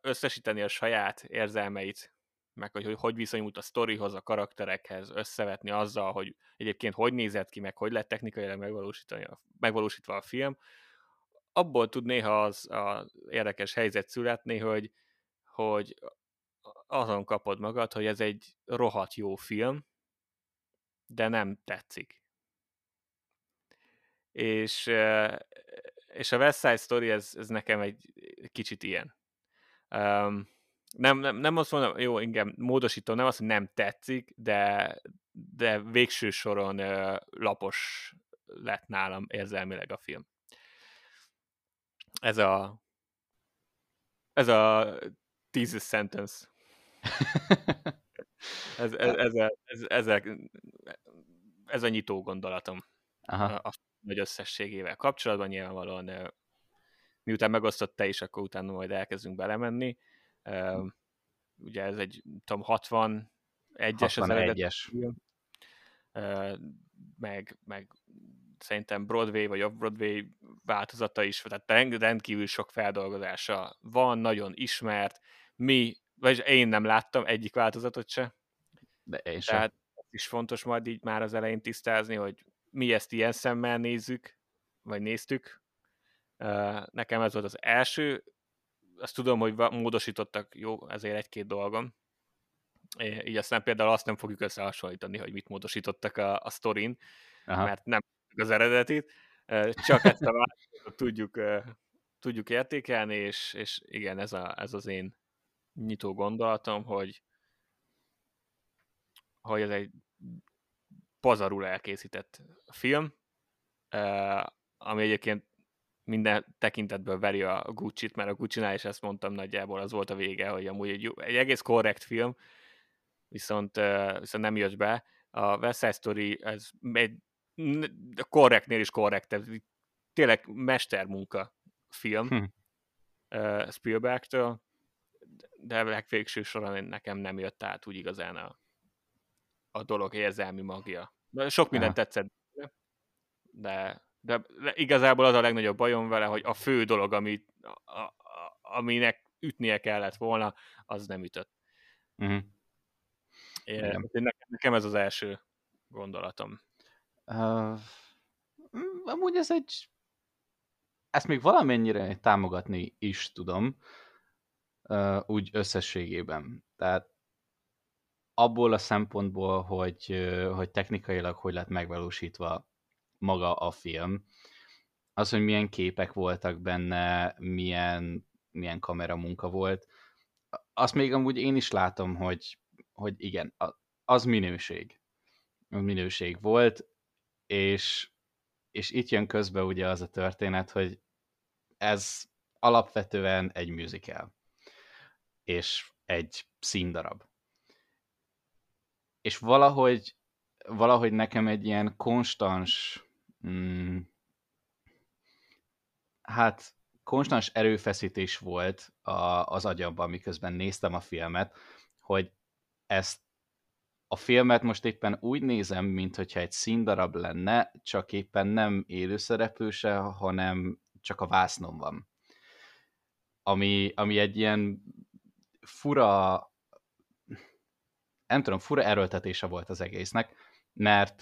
összesíteni a saját érzelmeit meg hogy, hogy hogy viszonyult a sztorihoz, a karakterekhez, összevetni azzal, hogy egyébként hogy nézett ki, meg hogy lett technikailag megvalósítva a film, abból tud néha az a érdekes helyzet születni, hogy, hogy azon kapod magad, hogy ez egy rohadt jó film, de nem tetszik. És, és a West Side Story, ez, ez nekem egy kicsit ilyen. Um, nem, nem, nem azt mondom, jó, igen, módosítom, nem azt, hogy nem tetszik, de, de végső soron ö, lapos lett nálam érzelmileg a film. Ez a ez a thesis sentence. ez, ez, ez, a, ez, ez, a, ez a nyitó gondolatom Aha. A, a nagy összességével kapcsolatban. Nyilvánvalóan miután megosztott te is, akkor utána majd elkezdünk belemenni. Uh, ugye ez egy, tudom, 61-es 61-es. Uh, meg, meg szerintem Broadway vagy off-Broadway változata is, tehát rendkívül sok feldolgozása van, nagyon ismert, mi, vagy én nem láttam egyik változatot se. De én sem. Tehát is fontos majd így már az elején tisztázni, hogy mi ezt ilyen szemmel nézzük, vagy néztük. Nekem ez volt az első, azt tudom, hogy módosítottak jó, ezért egy-két dolgom. Így aztán például azt nem fogjuk összehasonlítani, hogy mit módosítottak a, a sztorin, Aha. mert nem az eredetit, csak ezt a tudjuk, tudjuk értékelni, és, és igen, ez, a, ez az én nyitó gondolatom, hogy, hogy ez egy pazarul elkészített film, ami egyébként minden tekintetből veri a Gucci-t, mert a Gucci-nál is ezt mondtam nagyjából, az volt a vége, hogy amúgy egy, egy egész korrekt film, viszont, viszont nem jött be. A West Side Story, ez egy korrektnél is korrekt, ez tényleg mestermunka film hm. Spielbergtől, de legvégső soron nekem nem jött át úgy igazán a, a dolog érzelmi magja. Sok minden tetszett, de de igazából az a legnagyobb bajom vele, hogy a fő dolog, ami, a, a, aminek ütnie kellett volna, az nem ütött. Uh-huh. É, nekem, nekem ez az első gondolatom. Uh, amúgy ez egy ezt még valamennyire támogatni is tudom, uh, úgy összességében. Tehát abból a szempontból, hogy, hogy technikailag hogy lett megvalósítva maga a film. Az, hogy milyen képek voltak benne, milyen, milyen kameramunka volt, azt még amúgy én is látom, hogy, hogy igen, az minőség. Az minőség volt, és, és itt jön közbe ugye az a történet, hogy ez alapvetően egy musical. És egy színdarab. És valahogy, valahogy nekem egy ilyen konstans, mm, hát konstans erőfeszítés volt a, az agyamban, miközben néztem a filmet, hogy ezt a filmet most éppen úgy nézem, mint hogyha egy színdarab lenne, csak éppen nem élőszereplőse, hanem csak a vásznom van. Ami, ami egy ilyen fura, nem tudom, fura erőltetése volt az egésznek, mert,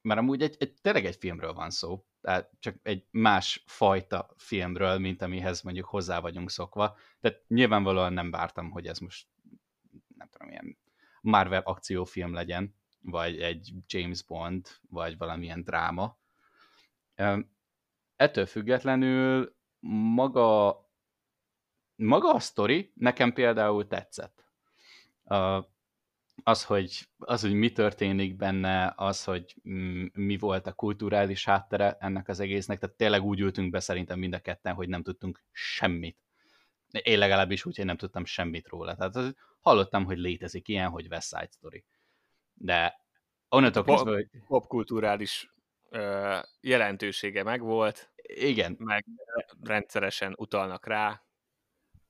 mert amúgy egy, egy, tényleg egy filmről van szó, tehát csak egy más fajta filmről, mint amihez mondjuk hozzá vagyunk szokva. Tehát nyilvánvalóan nem vártam, hogy ez most nem tudom, ilyen Marvel akciófilm legyen, vagy egy James Bond, vagy valamilyen dráma. Ettől függetlenül maga, maga a sztori nekem például tetszett. Az hogy, az, hogy mi történik benne, az, hogy mi volt a kulturális háttere ennek az egésznek, tehát tényleg úgy ültünk be szerintem mind a ketten, hogy nem tudtunk semmit. Én legalábbis úgy, hogy nem tudtam semmit róla. Tehát hallottam, hogy létezik ilyen, hogy West Side Story. De onnantól kezdve, hogy... Popkulturális jelentősége megvolt. Igen. Meg rendszeresen utalnak rá.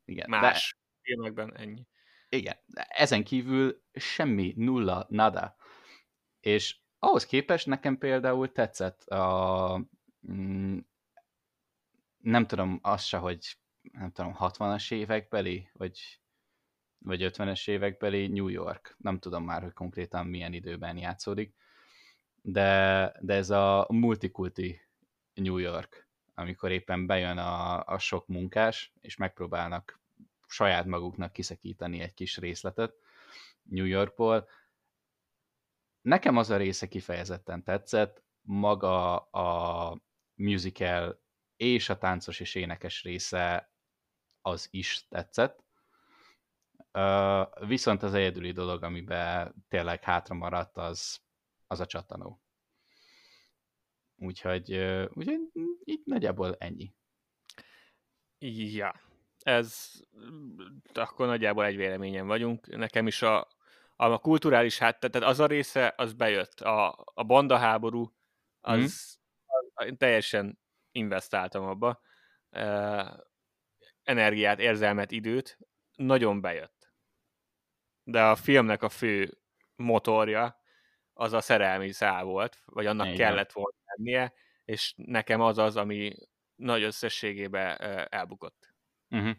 Igen. Más de... filmekben ennyi. Igen. Ezen kívül semmi, nulla, nada. És ahhoz képest nekem például tetszett a... Mm, nem tudom azt se, hogy nem tudom, 60-as évekbeli, vagy, vagy 50-es évekbeli New York. Nem tudom már, hogy konkrétan milyen időben játszódik de, de ez a multikulti New York, amikor éppen bejön a, a sok munkás, és megpróbálnak saját maguknak kiszakítani egy kis részletet New Yorkból. Nekem az a része kifejezetten tetszett, maga a musical és a táncos és énekes része az is tetszett. Uh, viszont az egyedüli dolog, amiben tényleg hátra maradt, az az a csattanó. Úgyhogy, úgyhogy így nagyjából ennyi. Ja, ez akkor nagyjából egy véleményen vagyunk. Nekem is a, a kulturális hát, tehát az a része, az bejött. A, a banda háború, az, mm. teljesen investáltam abba. E, energiát, érzelmet, időt, nagyon bejött. De a filmnek a fő motorja, az a szerelmi szál volt, vagy annak Igen. kellett volna lennie, és nekem az az, ami nagy összességében elbukott. Uh-huh.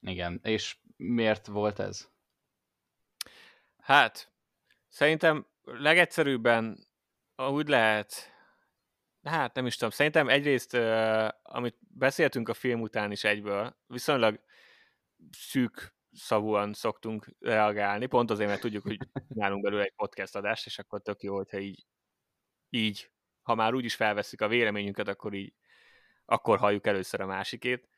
Igen, és miért volt ez? Hát, szerintem legegyszerűbben úgy lehet, hát nem is tudom, szerintem egyrészt, amit beszéltünk a film után is egyből, viszonylag szűk szavúan szoktunk reagálni, pont azért, mert tudjuk, hogy nálunk belőle egy podcast adást, és akkor tök jó, hogyha így, így ha már úgyis felveszik a véleményünket, akkor így, akkor halljuk először a másikét.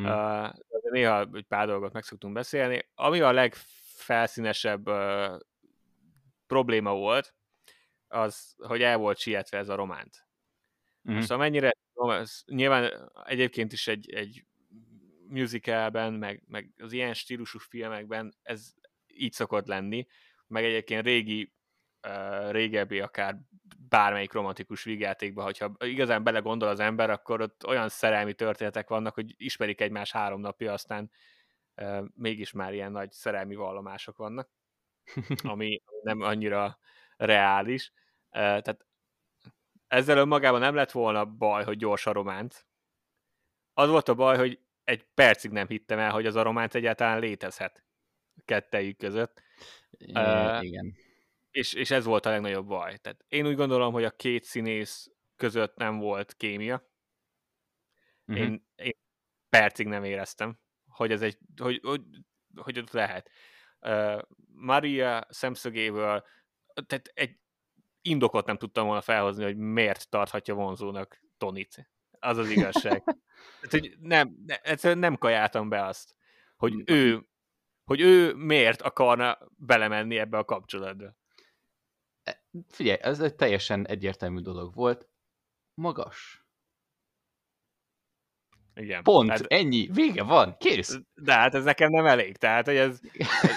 Mm. Uh, néha egy pár dolgot meg szoktunk beszélni. Ami a legfelszínesebb uh, probléma volt, az, hogy el volt sietve ez a románt. Mm. Most amennyire, nyilván egyébként is egy, egy musicalben, meg, meg az ilyen stílusú filmekben ez így szokott lenni, meg egyébként régi, uh, régebbi akár bármelyik romantikus vígjátékban, hogyha igazán belegondol az ember, akkor ott olyan szerelmi történetek vannak, hogy ismerik egymás három napja, aztán uh, mégis már ilyen nagy szerelmi vallomások vannak, ami nem annyira reális. Uh, tehát ezzel önmagában nem lett volna baj, hogy gyors a románt. Az volt a baj, hogy egy percig nem hittem el, hogy az a románc egyáltalán létezhet kettejük között. É, uh, igen. És, és ez volt a legnagyobb baj. Tehát én úgy gondolom, hogy a két színész között nem volt kémia. Uh-huh. Én, én percig nem éreztem, hogy ez egy, hogy, hogy, hogy ott lehet. Uh, Maria szemszögéből tehát egy indokot nem tudtam volna felhozni, hogy miért tarthatja vonzónak Tonit. Az az igazság. Hát, hogy nem, ne, egyszerűen nem kajáltam be azt, hogy mm. ő, hogy ő miért akarna belemenni ebbe a kapcsolatba. Figyelj, ez egy teljesen egyértelmű dolog volt. Magas. Igen. Pont, Tehát, ennyi, vége van, kész. de hát ez nekem nem elég, tehát hogy ez, ez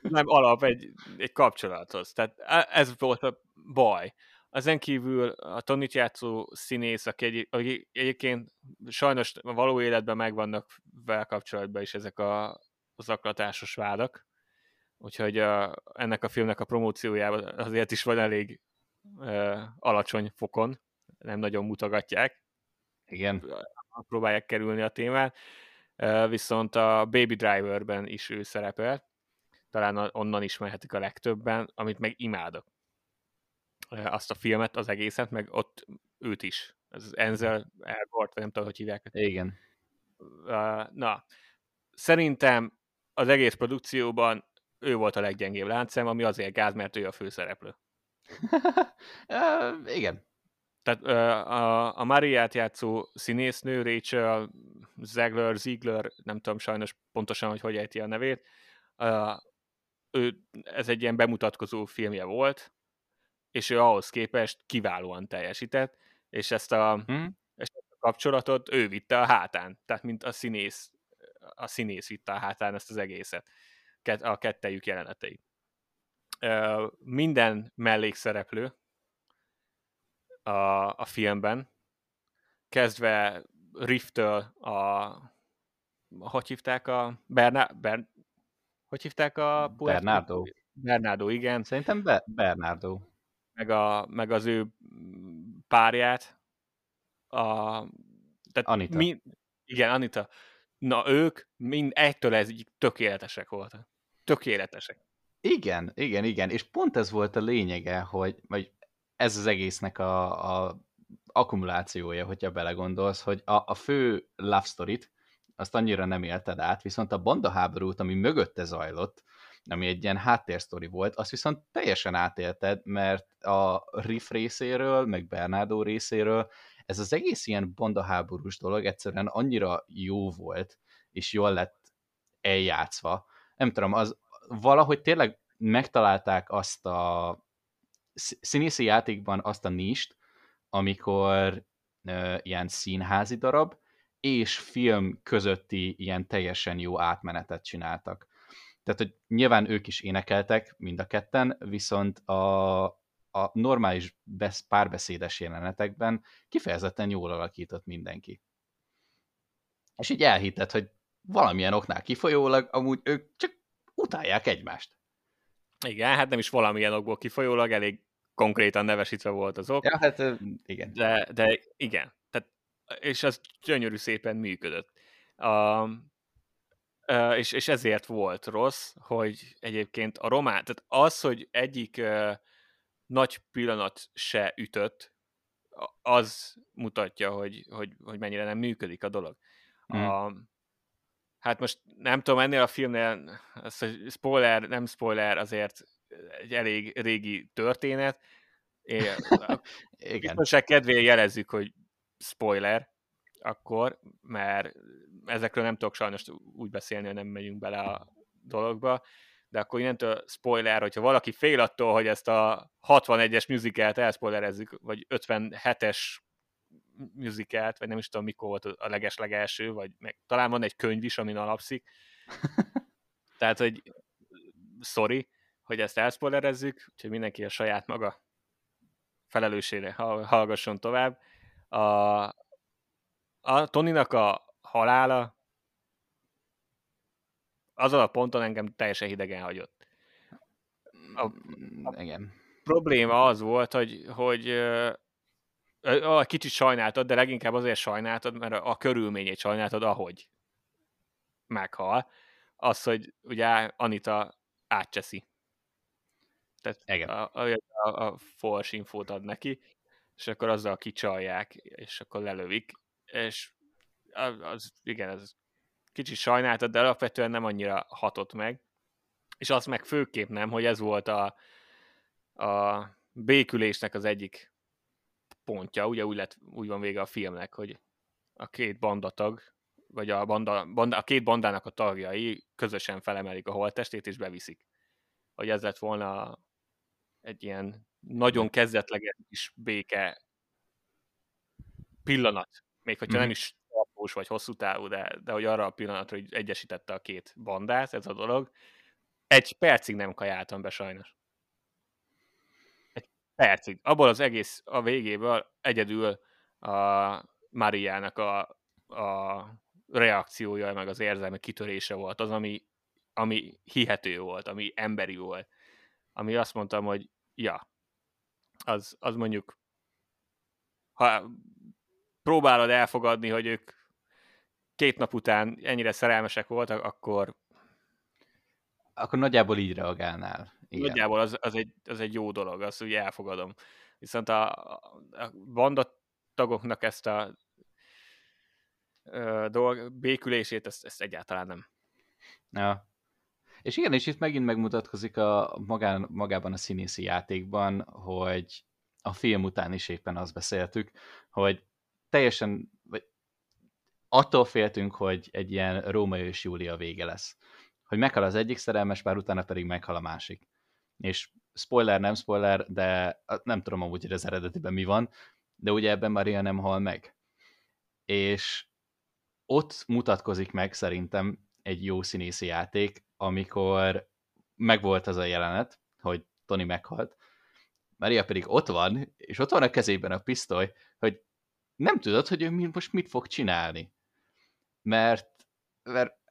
nem alap egy, egy kapcsolathoz. Tehát e- ez volt a baj. Ezen kívül a Tonit játszó színész, aki, egy, aki egyébként sajnos a való életben megvannak vele kapcsolatban is ezek a zaklatásos vádak, úgyhogy a, ennek a filmnek a promóciójában azért is van elég uh, alacsony fokon, nem nagyon mutogatják. Igen. Próbálják kerülni a témát. Uh, viszont a Baby Driverben is ő szerepel, talán onnan ismerhetik a legtöbben, amit meg imádok. Azt a filmet, az egészet, meg ott őt is. Ez Enzel Elgort, nem tudom, hogy hívják. Igen. Na, szerintem az egész produkcióban ő volt a leggyengébb láncem, ami azért gáz, mert ő a főszereplő. uh, igen. Tehát uh, a, a Mariát játszó színésznő, Rachel Zegler, Ziegler, nem tudom sajnos pontosan, hogy hogy ejti a nevét, uh, ő, ez egy ilyen bemutatkozó filmje volt, és ő ahhoz képest kiválóan teljesített, és ezt a, hmm. ezt a kapcsolatot ő vitte a hátán, tehát mint a színész, a színész vitte a hátán ezt az egészet, a kettejük jelenetei. Minden mellékszereplő a, a filmben, kezdve Rifftől a hogy hívták a Berna, Ber, hogy hívták a Bernardo. Bernardo, igen. Szerintem Be- Bernardo. Meg, a, meg az ő párját. A, tehát Anita. Mi, igen, Anita. Na ők mind egytől ez így tökéletesek voltak. Tökéletesek. Igen, igen, igen. És pont ez volt a lényege, hogy, hogy ez az egésznek a, a akkumulációja, hogyha belegondolsz, hogy a, a fő love story azt annyira nem élted át, viszont a banda háborút, ami mögötte zajlott, ami egy ilyen háttérsztori volt, azt viszont teljesen átélted, mert a Riff részéről, meg Bernardo részéről ez az egész ilyen bandaháborús dolog egyszerűen annyira jó volt, és jól lett eljátszva. Nem tudom, az valahogy tényleg megtalálták azt a színészi játékban azt a nist, amikor ö, ilyen színházi darab, és film közötti ilyen teljesen jó átmenetet csináltak. Tehát, hogy nyilván ők is énekeltek, mind a ketten, viszont a, a normális besz, párbeszédes jelenetekben kifejezetten jól alakított mindenki. És így elhitted, hogy valamilyen oknál kifolyólag amúgy ők csak utálják egymást. Igen, hát nem is valamilyen okból kifolyólag, elég konkrétan nevesítve volt az ok. Ja, hát igen. De, de igen, tehát, és az gyönyörű szépen működött. A, és, és ezért volt rossz, hogy egyébként a román, tehát az, hogy egyik nagy pillanat se ütött, az mutatja, hogy, hogy, hogy mennyire nem működik a dolog. Mm. A, hát most nem tudom, ennél a filmnél, az, hogy spoiler, nem spoiler, azért egy elég régi történet. É, Igen. Biztonság kedvéért jelezzük, hogy spoiler, akkor, mert ezekről nem tudok sajnos úgy beszélni, hogy nem megyünk bele a dologba, de akkor innentől spoiler, hogyha valaki fél attól, hogy ezt a 61-es musicalt elspoilerezzük, vagy 57-es musicalt, vagy nem is tudom mikor volt a leges-legelső, vagy meg, talán van egy könyv is, amin alapszik. Tehát, hogy sorry, hogy ezt elspoilerezzük, úgyhogy mindenki a saját maga felelősére hallgasson tovább. A, a Toninak a halála azon a ponton engem teljesen hidegen hagyott. A, a Igen. probléma az volt, hogy, hogy kicsit sajnáltad, de leginkább azért sajnáltad, mert a, a körülményét sajnáltad, ahogy meghal. Az, hogy ugye Anita átcseszi. Tehát Igen. A, a, a, a false infót ad neki, és akkor azzal kicsalják, és akkor lelövik, és az, az igen, ez kicsit sajnáltad, de alapvetően nem annyira hatott meg. És azt meg főképp nem, hogy ez volt a, a békülésnek az egyik pontja, ugye úgy, lett, úgy van vége a filmnek, hogy a két bandatag, vagy a, banda, banda, a két bandának a tagjai közösen felemelik a holttestét és beviszik. Hogy ez lett volna egy ilyen nagyon kezdetleges kis béke pillanat, még hogyha mm. nem is hónapos vagy hosszú távú, de, de hogy arra a pillanatra, hogy egyesítette a két bandát, ez a dolog, egy percig nem kajáltam be sajnos. Egy percig. Abból az egész a végéből egyedül a Mariának a, a reakciója, meg az érzelme kitörése volt az, ami, ami hihető volt, ami emberi volt. Ami azt mondtam, hogy ja, az, az mondjuk ha próbálod elfogadni, hogy ők két nap után ennyire szerelmesek voltak, akkor akkor nagyjából így reagálnál. Igen. Nagyjából az, az, egy, az egy jó dolog, azt úgy elfogadom. Viszont a, a bandatagoknak ezt a ö, dolg, békülését, ezt, ezt egyáltalán nem. Ja. És igen, és itt megint megmutatkozik a magán, magában a színészi játékban, hogy a film után is éppen azt beszéltük, hogy teljesen, vagy attól féltünk, hogy egy ilyen Rómeó és Júlia vége lesz. Hogy meghal az egyik szerelmes pár, utána pedig meghal a másik. És spoiler, nem spoiler, de nem tudom amúgy, hogy az eredetiben mi van, de ugye ebben Maria nem hal meg. És ott mutatkozik meg szerintem egy jó színészi játék, amikor megvolt az a jelenet, hogy Tony meghalt, Maria pedig ott van, és ott van a kezében a pisztoly, hogy nem tudod, hogy ő most mit fog csinálni. Mert, mert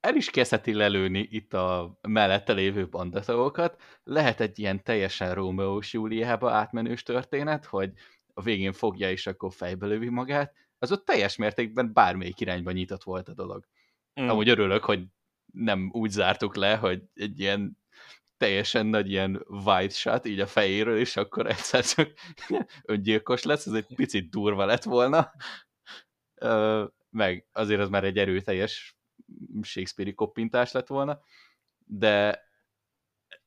el is kezdheti lelőni itt a mellette lévő bandatagokat. Lehet egy ilyen teljesen Rómeós Júliába átmenős történet, hogy a végén fogja és akkor fejbe lövi magát. Az ott teljes mértékben bármelyik irányba nyitott volt a dolog. Mm. Amúgy örülök, hogy nem úgy zártuk le, hogy egy ilyen teljesen nagy ilyen wide shot így a fejéről, és akkor egyszer csak öngyilkos lesz, ez egy picit durva lett volna. Meg azért az már egy erőteljes Shakespeare-i koppintás lett volna, de,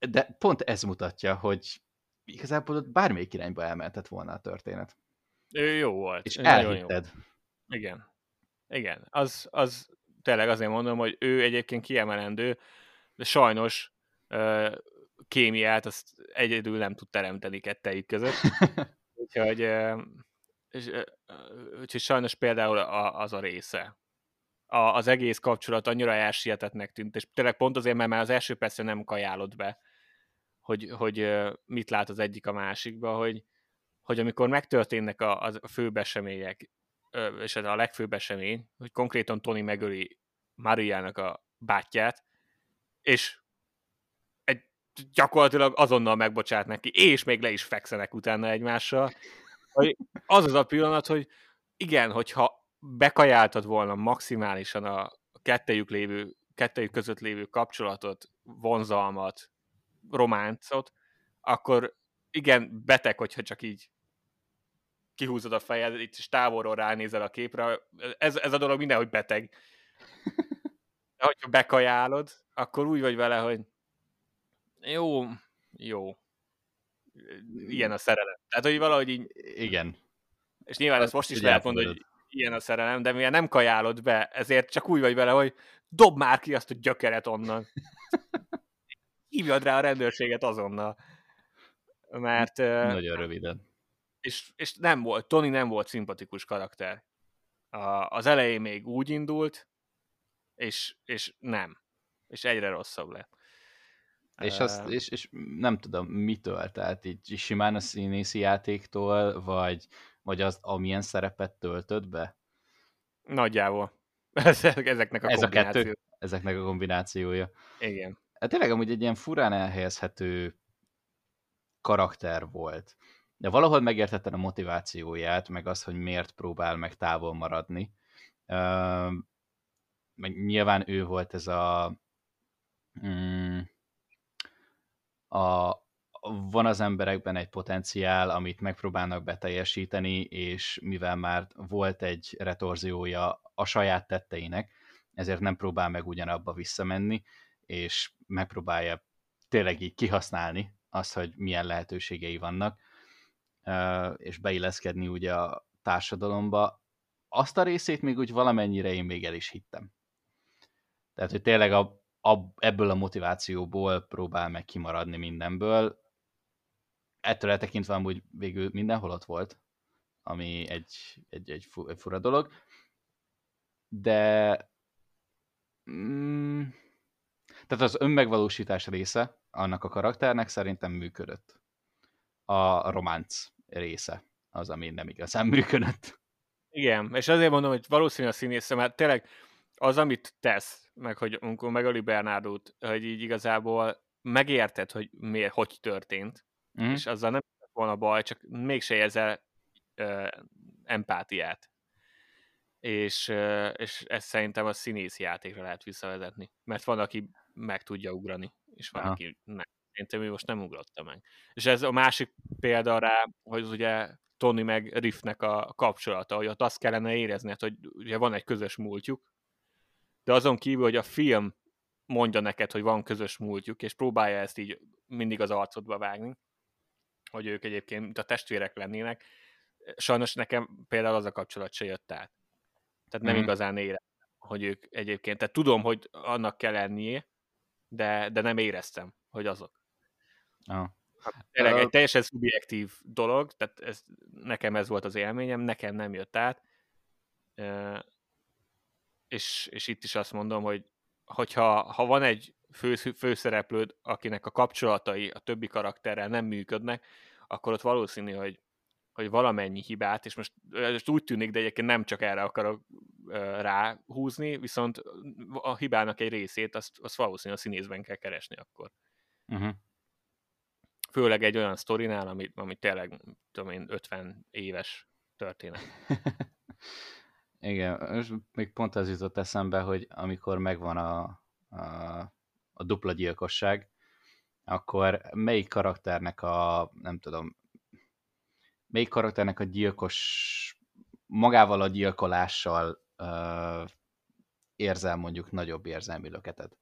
de pont ez mutatja, hogy igazából ott bármelyik irányba elmehetett volna a történet. Ő jó volt. És elhitted. Jó. Igen. Igen. Az, az tényleg azért mondom, hogy ő egyébként kiemelendő, de sajnos kémiát azt egyedül nem tud teremteni kettejük között. úgyhogy, és, úgyhogy sajnos például az a része. A, az egész kapcsolat annyira elsietetnek tűnt, és tényleg pont azért, mert már az első persze nem kajálott be, hogy, hogy mit lát az egyik a másikba, hogy, hogy amikor megtörténnek a, a főbb események, és ez a legfőbb esemény, hogy konkrétan Tony megöli Mariának a bátyját, és gyakorlatilag azonnal megbocsát neki, és még le is fekszenek utána egymással. Az az a pillanat, hogy igen, hogyha bekajáltad volna maximálisan a kettejük, lévő, kettejük között lévő kapcsolatot, vonzalmat, románcot, akkor igen, beteg, hogyha csak így kihúzod a fejed, itt is távolról ránézel a képre, ez, ez a dolog mindenhogy beteg. De hogyha bekajálod, akkor úgy vagy vele, hogy jó, jó. Ilyen a szerelem. Tehát, hogy valahogy így... Igen. És nyilván ezt most is lehet mondani, hogy ilyen a szerelem, de mivel nem kajálod be, ezért csak úgy vagy vele, hogy dob már ki azt a gyökeret onnan. Hívjad rá a rendőrséget azonnal. Mert... Nagyon röviden. És, és nem volt, Tony nem volt szimpatikus karakter. A, az elején még úgy indult, és, és nem. És egyre rosszabb lett. És, azt, és, és nem tudom, mitől, tehát így simán a színészi játéktól, vagy, vagy az, amilyen szerepet töltött be? Nagyjából. Ezeknek a Ez a kettő, ezeknek a kombinációja. Igen. Hát tényleg amúgy egy ilyen furán elhelyezhető karakter volt. De valahol megértettem a motivációját, meg az, hogy miért próbál meg távol maradni. meg nyilván ő volt ez a mm, a, van az emberekben egy potenciál, amit megpróbálnak beteljesíteni, és mivel már volt egy retorziója a saját tetteinek, ezért nem próbál meg ugyanabba visszamenni, és megpróbálja tényleg így kihasználni azt, hogy milyen lehetőségei vannak, és beilleszkedni ugye a társadalomba. Azt a részét még úgy valamennyire én még el is hittem. Tehát, hogy tényleg a, ab, ebből a motivációból próbál meg kimaradni mindenből. Ettől eltekintve amúgy végül mindenhol ott volt, ami egy, egy, egy, fura dolog. de mm, tehát az önmegvalósítás része annak a karakternek szerintem működött. A románc része az, ami nem igazán működött. Igen, és azért mondom, hogy valószínű a színész, mert tényleg az, amit tesz, meg hogy amikor megöli Bernardót, hogy így igazából megérted, hogy miért, hogy történt, mm. és azzal nem volna baj, csak mégse érzel ö, empátiát. És, ö, és ezt szerintem a színész játékra lehet visszavezetni. Mert van, aki meg tudja ugrani, és van, Aha. aki nem. Szerintem ő most nem ugrotta meg. És ez a másik példa rá, hogy ugye Tony meg Riffnek a kapcsolata, hogy ott azt kellene érezni, hogy ugye van egy közös múltjuk, de azon kívül, hogy a film mondja neked, hogy van közös múltjuk, és próbálja ezt így mindig az arcodba vágni, hogy ők egyébként mint a testvérek lennének. Sajnos nekem például az a kapcsolat se jött át. Tehát nem mm. igazán éreztem, hogy ők egyébként, tehát tudom, hogy annak kell lennie, de, de nem éreztem, hogy azok. Ah. Hát, tényleg egy teljesen szubjektív dolog, tehát ez, nekem ez volt az élményem, nekem nem jött át, és, és itt is azt mondom, hogy hogyha ha van egy fő, főszereplőd, akinek a kapcsolatai a többi karakterrel nem működnek, akkor ott valószínű, hogy, hogy valamennyi hibát, és most, most úgy tűnik, de egyébként nem csak erre akarok ráhúzni, viszont a hibának egy részét azt, azt valószínűleg a színészben kell keresni akkor. Uh-huh. Főleg egy olyan sztorinál, ami, ami tényleg, tudom én, 50 éves történet. Igen, és még pont az jutott eszembe, hogy amikor megvan a, a, a dupla gyilkosság, akkor melyik karakternek a, nem tudom, melyik karakternek a gyilkos, magával a gyilkolással uh, érzel mondjuk nagyobb érzelmi löketet.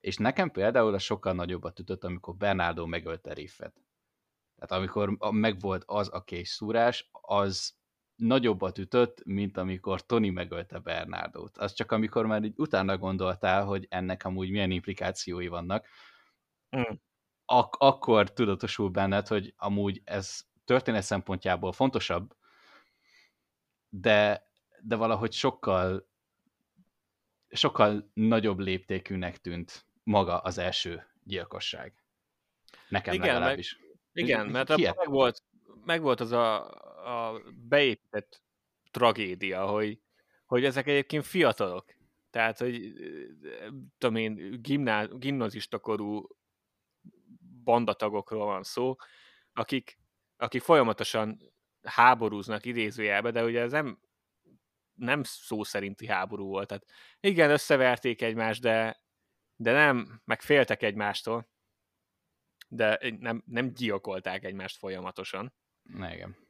És nekem például a sokkal nagyobbat ütött, amikor Bernardo megölte Riffet. Tehát amikor megvolt az a készszúrás, az nagyobbat ütött, mint amikor Tony megölte Bernardót. Az csak amikor már így utána gondoltál, hogy ennek amúgy milyen implikációi vannak, mm. ak- akkor tudatosul benned, hogy amúgy ez történet szempontjából fontosabb, de, de valahogy sokkal sokkal nagyobb léptékűnek tűnt maga az első gyilkosság. Nekem igen, legalábbis. Meg, igen, mert meg volt, meg volt az a, a beépített tragédia, hogy, hogy ezek egyébként fiatalok. Tehát, hogy tudom én, gimná, gimnazista korú bandatagokról van szó, akik, akik folyamatosan háborúznak idézőjelbe, de ugye ez nem, nem szó szerinti háború volt. Tehát igen, összeverték egymást, de, de nem, meg féltek egymástól, de nem, nem gyilkolták egymást folyamatosan. Na igen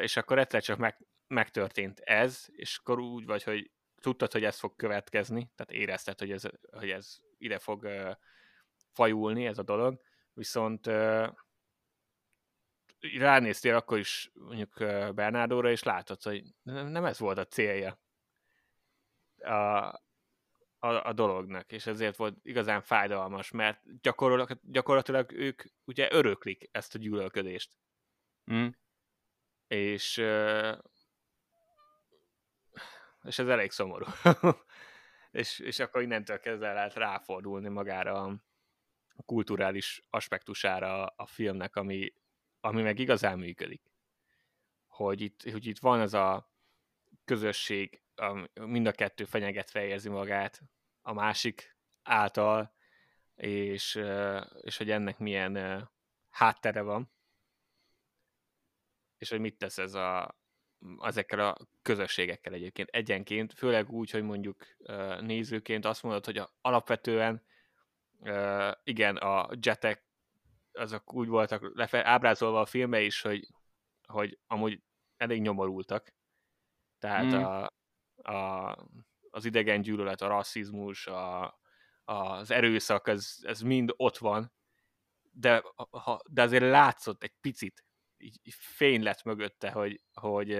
és akkor egyszer csak meg, megtörtént ez, és akkor úgy vagy, hogy tudtad, hogy ez fog következni, tehát érezted, hogy ez, hogy ez ide fog fajulni, ez a dolog, viszont uh, ránéztél akkor is mondjuk uh, és látod, hogy nem ez volt a célja a, a, a dolognak, és ezért volt igazán fájdalmas, mert gyakorlatilag, gyakorlatilag ők ugye öröklik ezt a gyűlölködést. Mm és, és ez elég szomorú. és, és akkor innentől kezdve lehet ráfordulni magára a kulturális aspektusára a filmnek, ami, ami meg igazán működik. Hogy itt, hogy itt van az a közösség, mind a kettő fenyegetve érzi magát a másik által, és, és hogy ennek milyen háttere van és hogy mit tesz ez a, ezekkel a közösségekkel egyébként egyenként, főleg úgy, hogy mondjuk nézőként azt mondod, hogy a, alapvetően igen, a jetek azok úgy voltak lefe, ábrázolva a filmbe is, hogy, hogy amúgy elég nyomorultak. Tehát mm. a, a, az idegen gyűlölet, a rasszizmus, a, az erőszak, ez, ez mind ott van, de, ha, de azért látszott egy picit, így, fény lett mögötte, hogy, hogy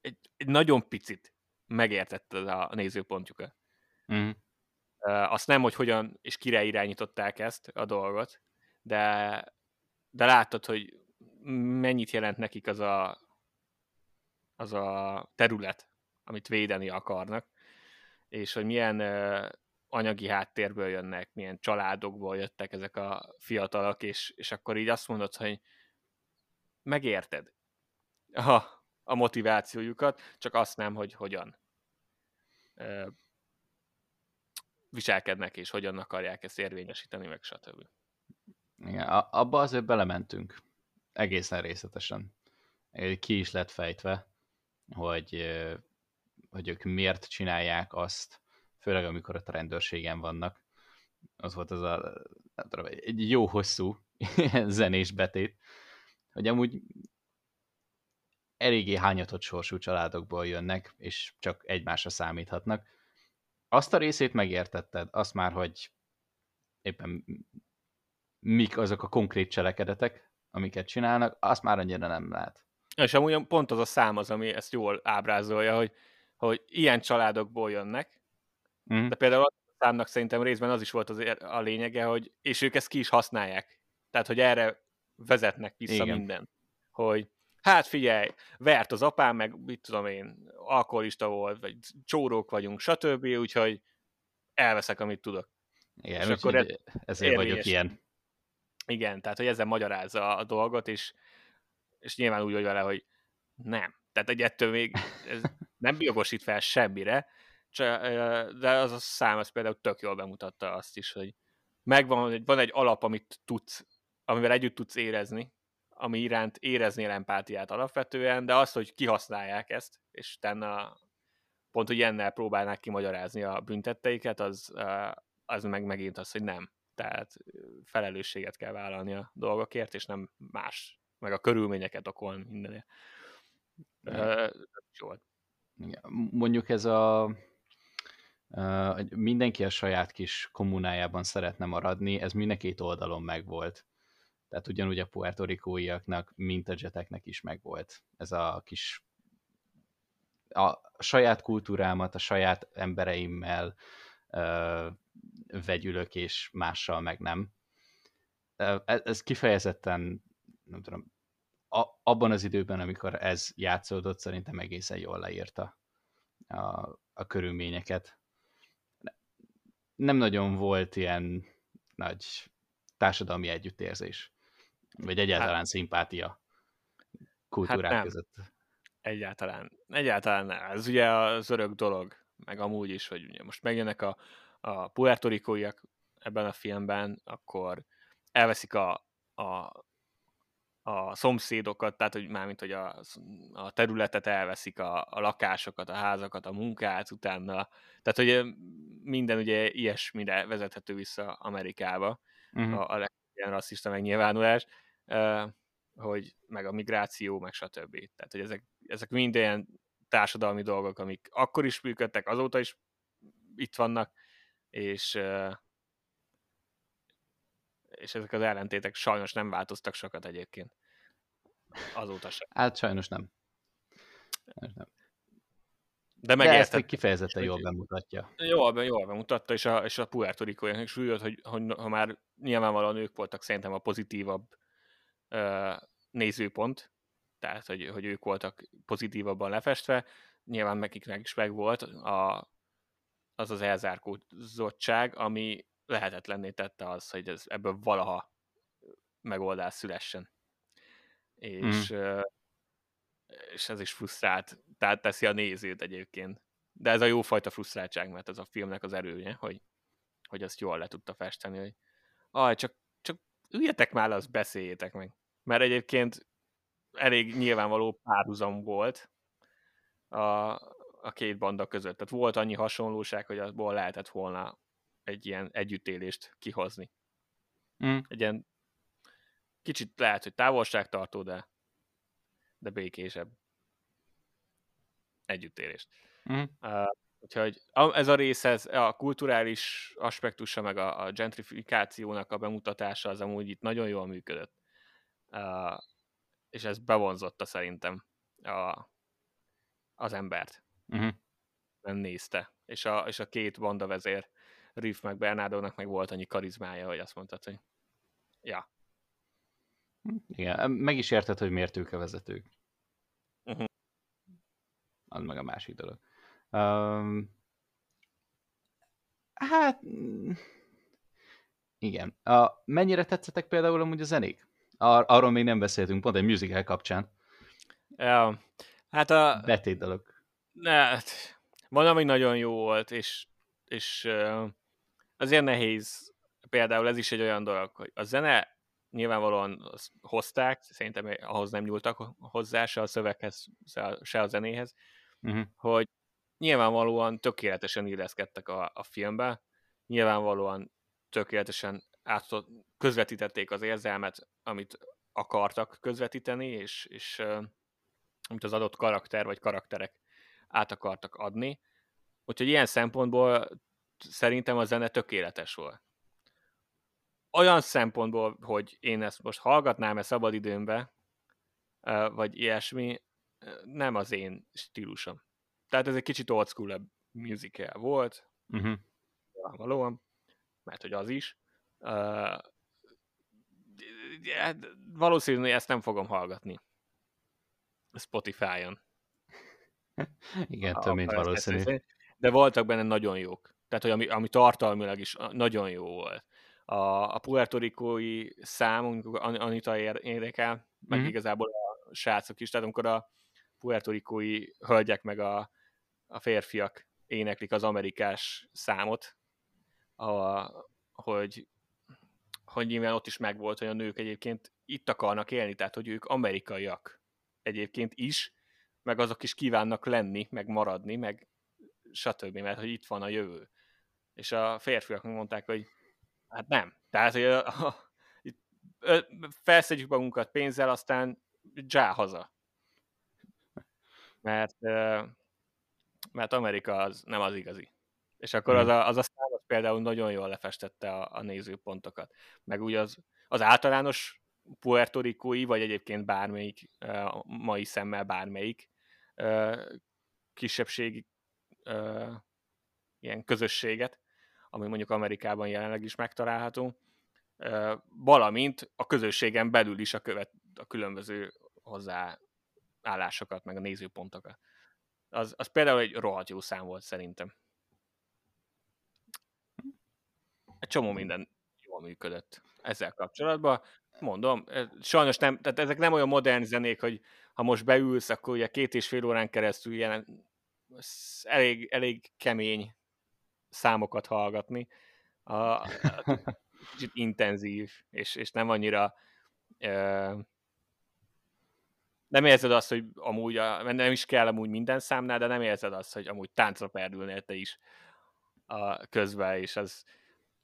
egy, egy nagyon picit megértetted a nézőpontjukat. Mm. Azt nem, hogy hogyan és kire irányították ezt a dolgot, de, de láttad, hogy mennyit jelent nekik az a, az az a terület, amit védeni akarnak, és hogy milyen anyagi háttérből jönnek, milyen családokból jöttek ezek a fiatalok, és, és akkor így azt mondod, hogy megérted a, a motivációjukat, csak azt nem, hogy hogyan ö, viselkednek, és hogyan akarják ezt érvényesíteni, meg stb. Igen, abba azért belementünk egészen részletesen. Ki is lett fejtve, hogy, hogy ők miért csinálják azt, főleg amikor ott a rendőrségen vannak. Az volt az a, nem tudom, egy jó hosszú zenés betét, hogy amúgy eléggé hányatott sorsú családokból jönnek, és csak egymásra számíthatnak. Azt a részét megértetted, azt már, hogy éppen mik azok a konkrét cselekedetek, amiket csinálnak, azt már annyira nem lehet. És amúgy pont az a szám az, ami ezt jól ábrázolja, hogy, hogy ilyen családokból jönnek, mm. de például a számnak szerintem részben az is volt az a lényege, hogy és ők ezt ki is használják. Tehát, hogy erre vezetnek vissza Igen. minden. Hogy hát figyelj, vert az apám, meg mit tudom én, alkoholista volt, vagy csórók vagyunk, stb., úgyhogy elveszek, amit tudok. Igen, és akkor ez, ezért vagyok ilyen. Igen, tehát hogy ezzel magyarázza a dolgot, és, és nyilván úgy vagy vele, hogy nem. Tehát egy ettől még ez nem jogosít fel semmire, de az a szám az például tök jól bemutatta azt is, hogy megvan, van egy alap, amit tudsz, amivel együtt tudsz érezni, ami iránt éreznél empátiát alapvetően, de az, hogy kihasználják ezt, és utána pont, hogy ilyennel próbálnák kimagyarázni a büntetteiket, az, az meg megint az, hogy nem. Tehát felelősséget kell vállalni a dolgokért, és nem más, meg a körülményeket okolni mindenért. Mondjuk ez a mindenki a saját kis kommunájában szeretne maradni, ez mind a két oldalon megvolt. Tehát ugyanúgy a puertorikóiaknak, mint a jeteknek is megvolt. Ez a kis a saját kultúrámat, a saját embereimmel ö, vegyülök, és mással meg nem. Ez, ez kifejezetten, nem tudom, a, abban az időben, amikor ez játszódott, szerintem egészen jól leírta a, a körülményeket. Nem nagyon volt ilyen nagy társadalmi együttérzés. Vagy egyáltalán hát, szimpátia kultúrák hát között. Egyáltalán. Egyáltalán nem. Ez ugye az örök dolog, meg amúgy is, hogy ugye most megjönnek a, a puertorikóiak ebben a filmben, akkor elveszik a, a, a szomszédokat, tehát hogy mármint, hogy a, a területet elveszik, a, a lakásokat, a házakat, a munkát utána, tehát hogy minden ugye ilyesmire vezethető vissza Amerikába, uh-huh. a, a legjobb rasszista megnyilvánulás, hogy meg a migráció, meg stb. Tehát, hogy ezek, ezek minden társadalmi dolgok, amik akkor is működtek, azóta is itt vannak, és és ezek az ellentétek sajnos nem változtak sokat egyébként. Azóta sem. Hát sajnos nem. Sajnos nem. De, De ezt még kifejezetten jól bemutatja. Jól, jól bemutatta, és a, és a Puerto Rico-jának is úgy hogy, hogy ha már nyilvánvalóan ők voltak szerintem a pozitívabb nézőpont, tehát hogy, hogy ők voltak pozitívabban lefestve, nyilván nekiknek is megvolt a, az az elzárkózottság, ami lehetetlenné tette az, hogy ez, ebből valaha megoldás szülessen. És, mm. és ez is frusztrált, tehát teszi a nézőt egyébként. De ez a jófajta frusztráltság, mert ez a filmnek az erője, hogy, hogy azt jól le tudta festeni, hogy aj, csak, csak üljetek már le, azt beszéljétek meg. Mert egyébként elég nyilvánvaló párhuzam volt a, a két banda között. Tehát volt annyi hasonlóság, hogy abból lehetett volna egy ilyen együttélést kihozni. Mm. Egy ilyen kicsit lehet, hogy távolságtartó, de, de békésebb együttélést. Mm. Uh, úgyhogy ez a rész, ez a kulturális aspektusa, meg a, a gentrifikációnak a bemutatása az amúgy itt nagyon jól működött. Uh, és ez bevonzotta szerintem a, az embert. Uh-huh. Nem nézte. És a, és a két banda vezér, Riff meg Bernardónak meg volt annyi karizmája, hogy azt mondtad, hogy ja. Igen, meg is érted, hogy miért ők a vezetők. Uh-huh. az meg a másik dolog. Um, hát, igen. A, mennyire tetszettek például amúgy a zenék? Ar- arról még nem beszéltünk, pont egy musical kapcsán. Ja, hát a... Betét dolog. Hát, van, ami nagyon jó volt, és, és azért nehéz. Például ez is egy olyan dolog, hogy a zene nyilvánvalóan hozták, szerintem ahhoz nem nyúltak hozzá, se a szöveghez, se a zenéhez, uh-huh. hogy nyilvánvalóan tökéletesen illeszkedtek a, a filmbe, nyilvánvalóan tökéletesen át, közvetítették az érzelmet, amit akartak közvetíteni, és, és amit az adott karakter vagy karakterek át akartak adni. Úgyhogy ilyen szempontból szerintem a zene tökéletes volt. Olyan szempontból, hogy én ezt most hallgatnám-e szabadidőmbe, vagy ilyesmi, nem az én stílusom. Tehát ez egy kicsit old school musical volt, uh-huh. valóan, mert hogy az is. Uh, valószínűleg ezt nem fogom hallgatni. Spotify-on. Igen, több mint valószínű. De voltak benne nagyon jók. Tehát, hogy ami, ami tartalmilag is nagyon jó volt. A, a puertorikói szám, Anita érdekel, meg mm-hmm. igazából a srácok is, tehát amikor a puertorikói hölgyek meg a, a férfiak éneklik az amerikás számot, a, hogy, hogy nyilván ott is megvolt, hogy a nők egyébként itt akarnak élni, tehát hogy ők amerikaiak egyébként is, meg azok is kívánnak lenni, meg maradni, meg stb., mert hogy itt van a jövő. És a férfiak mondták, hogy hát nem. Tehát, hogy a, a, itt felszedjük magunkat pénzzel, aztán dzsá haza. Mert, mert Amerika az nem az igazi. És akkor az a, az a például nagyon jól lefestette a, a nézőpontokat. Meg úgy az, az általános puertorikói, vagy egyébként bármelyik, mai szemmel bármelyik kisebbségi ilyen közösséget, ami mondjuk Amerikában jelenleg is megtalálható, valamint a közösségen belül is a, követ, a különböző hozzáállásokat, meg a nézőpontokat. Az, az például egy rohadt jó szám volt szerintem. Egy csomó minden jól működött ezzel kapcsolatban mondom, sajnos nem, tehát ezek nem olyan modern zenék, hogy ha most beülsz, akkor ugye két és fél órán keresztül ilyen elég, elég kemény számokat hallgatni. A, a, kicsit intenzív, és, és nem annyira uh, nem érzed azt, hogy amúgy, a, nem is kell amúgy minden számnál, de nem érzed azt, hogy amúgy táncra perdülnél te is a közben, és az,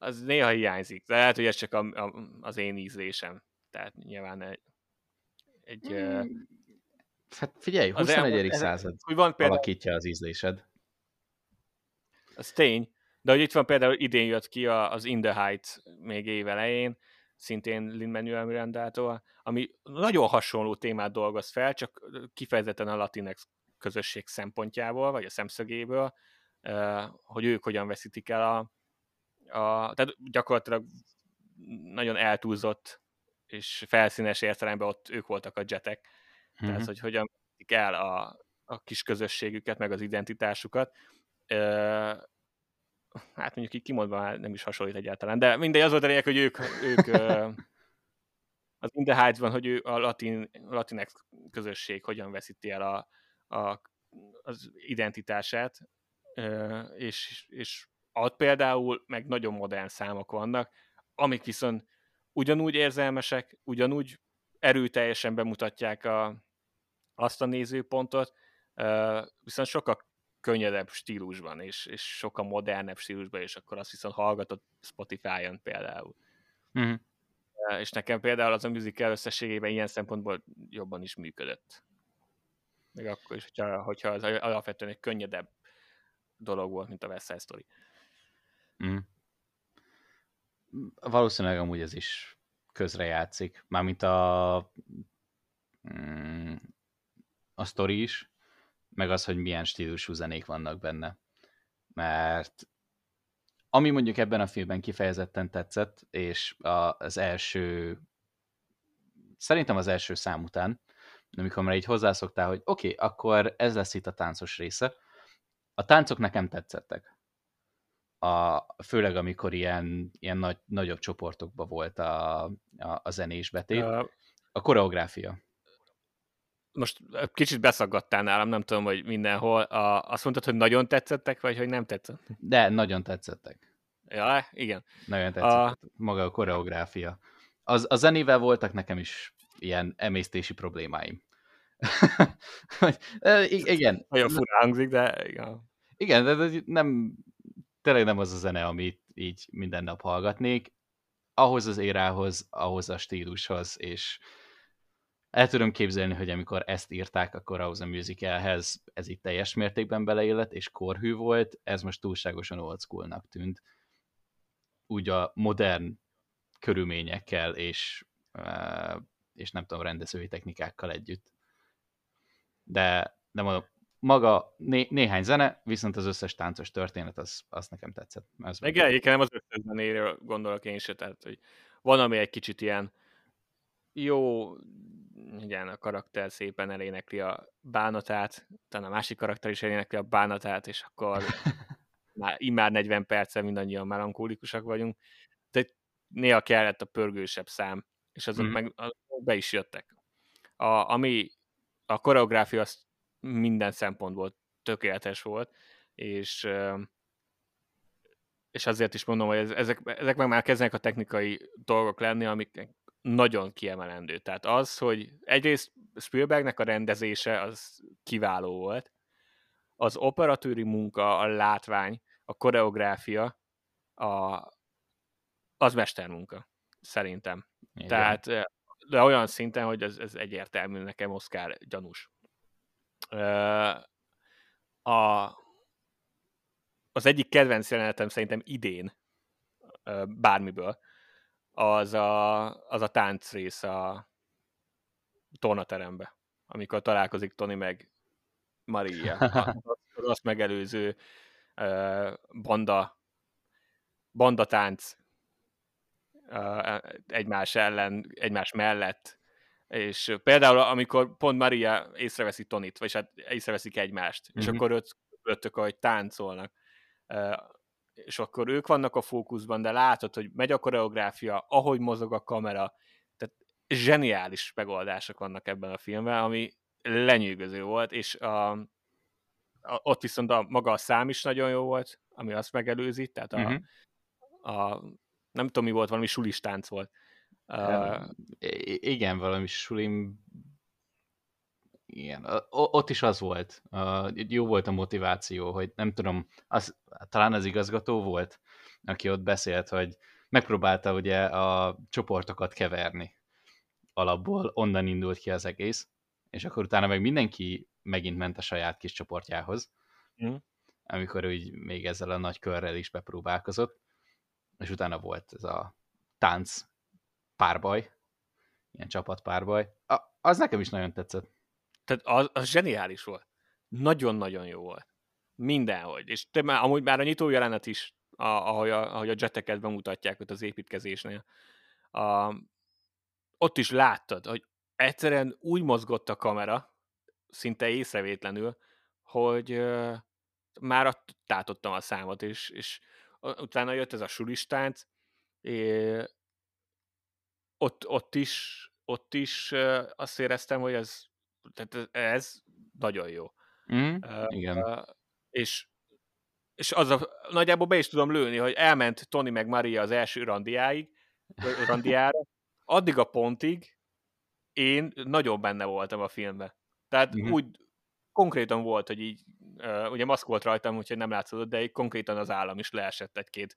az néha hiányzik. De lehet, hogy ez csak a, a, az én ízlésem. Tehát nyilván egy... egy mm. Hát figyelj, 21. Elmond, század hogy van például, alakítja az ízlésed. Az tény, de hogy itt van például idén jött ki az In the Heights még év elején, szintén Lin-Manuel Mirandától, ami nagyon hasonló témát dolgoz fel, csak kifejezetten a latinex közösség szempontjából, vagy a szemszögéből, hogy ők hogyan veszítik el a, a, tehát gyakorlatilag nagyon eltúlzott és felszínes értelemben ott ők voltak a jetek. Mm-hmm. Tehát, hogy hogyan el a, a kis közösségüket, meg az identitásukat. Ö, hát mondjuk így kimondva nem is hasonlít egyáltalán, de mindegy, az volt a lényeg, hogy ők, ők az In the van, hogy ő a latin, latinex közösség hogyan veszíti el a, a, az identitását, és, és ott például meg nagyon modern számok vannak, amik viszont ugyanúgy érzelmesek, ugyanúgy erőteljesen bemutatják a, azt a nézőpontot, viszont sokkal könnyedebb stílusban, és, és sokkal modernebb stílusban, és akkor azt viszont hallgatott Spotify-on például. Mm. És nekem például az a musical összességében ilyen szempontból jobban is működött. Még akkor is, hogyha, hogyha az alapvetően egy könnyedebb dolog volt, mint a West Side Story. Mm. Valószínűleg amúgy ez is közrejátszik. Mármint a mm, a sztori is, meg az, hogy milyen stílusú zenék vannak benne. Mert ami mondjuk ebben a filmben kifejezetten tetszett, és az első, szerintem az első szám után, amikor már így hozzászoktál, hogy oké, okay, akkor ez lesz itt a táncos része. A táncok nekem tetszettek. A, főleg amikor ilyen, ilyen nagy, nagyobb csoportokban volt a, a, a zenés betét. A koreográfia. Most kicsit beszaggattál nálam, nem tudom, hogy mindenhol. A, azt mondtad, hogy nagyon tetszettek, vagy hogy nem tetszett? De, nagyon tetszettek. Ja, igen. Nagyon tetszett. A... Maga a koreográfia. Az, a zenével voltak nekem is ilyen emésztési problémáim. igen. Nagyon fura hangzik, de igen. Igen, de nem, tényleg nem az a zene, amit így minden nap hallgatnék. Ahhoz az érához, ahhoz a stílushoz, és el tudom képzelni, hogy amikor ezt írták, akkor ahhoz a musicalhez ez itt teljes mértékben beleillett, és korhű volt, ez most túlságosan old schoolnak tűnt. Úgy a modern körülményekkel és, és nem tudom, rendezői technikákkal együtt de, de mondom, maga né, néhány zene, viszont az összes táncos történet, az, az nekem tetszett. Ez Meg egyébként nem az összes zenéről gondolok én se, tehát hogy van, ami egy kicsit ilyen jó, igen, a karakter szépen elénekli a bánatát, utána a másik karakter is elénekli a bánatát, és akkor már immár 40 perccel mindannyian melankólikusak vagyunk, de néha kellett a pörgősebb szám, és azok mm. meg be is jöttek. A, ami a koreográfia az minden szempontból tökéletes volt, és és azért is mondom, hogy ezek, ezek meg már kezdenek a technikai dolgok lenni, amik nagyon kiemelendő. Tehát az, hogy egyrészt Spielbergnek a rendezése az kiváló volt, az operatőri munka, a látvány, a koreográfia, a, az mestermunka, szerintem. Igen. Tehát de olyan szinten, hogy ez, ez egyértelmű nekem Oscar gyanús. A, az egyik kedvenc jelenetem szerintem idén bármiből, az a, az a tánc rész a tornaterembe, amikor találkozik Tony meg Maria. Az azt megelőző banda, banda tánc egymás ellen, egymás mellett. És például, amikor pont Maria észreveszi Tonit, vagy hát észreveszik egymást, mm-hmm. és mhm. akkor öt, ötök, ahogy táncolnak, és akkor ők vannak a fókuszban, de látod, hogy megy a koreográfia, ahogy mozog a kamera, tehát zseniális megoldások vannak ebben a filmben, ami lenyűgöző volt, és a, a, ott viszont a, maga a szám is nagyon jó volt, ami azt megelőzi, tehát a, mm-hmm. a nem tudom mi volt, valami sulistánc volt. Uh, igen, valami sulim igen, ott is az volt. Jó volt a motiváció, hogy nem tudom, az, talán az igazgató volt, aki ott beszélt, hogy megpróbálta ugye a csoportokat keverni alapból, onnan indult ki az egész, és akkor utána meg mindenki megint ment a saját kis csoportjához, mm. amikor úgy még ezzel a nagy körrel is bepróbálkozott, és utána volt ez a tánc párbaj, ilyen csapat párbaj. A, az nekem is nagyon tetszett. Tehát az, az zseniális volt. Nagyon-nagyon jó volt. Mindenhogy. És te már, amúgy már a nyitó jelenet is, a, ahogy, a, ahogy a jeteket bemutatják ott az építkezésnél, a, ott is láttad, hogy egyszerűen úgy mozgott a kamera, szinte észrevétlenül, hogy uh, már tátottam a számot, és, és utána jött ez a sulistánc, és ott, ott is, ott is azt éreztem, hogy ez, tehát ez nagyon jó. Mm, uh, igen. És, és az a, nagyjából be is tudom lőni, hogy elment Tony meg Maria az első randiáig, randiára, addig a pontig én nagyon benne voltam a filmben. Tehát mm-hmm. úgy konkrétan volt, hogy így uh, ugye maszk volt rajtam, úgyhogy nem látszott, de így konkrétan az állam is leesett egy-két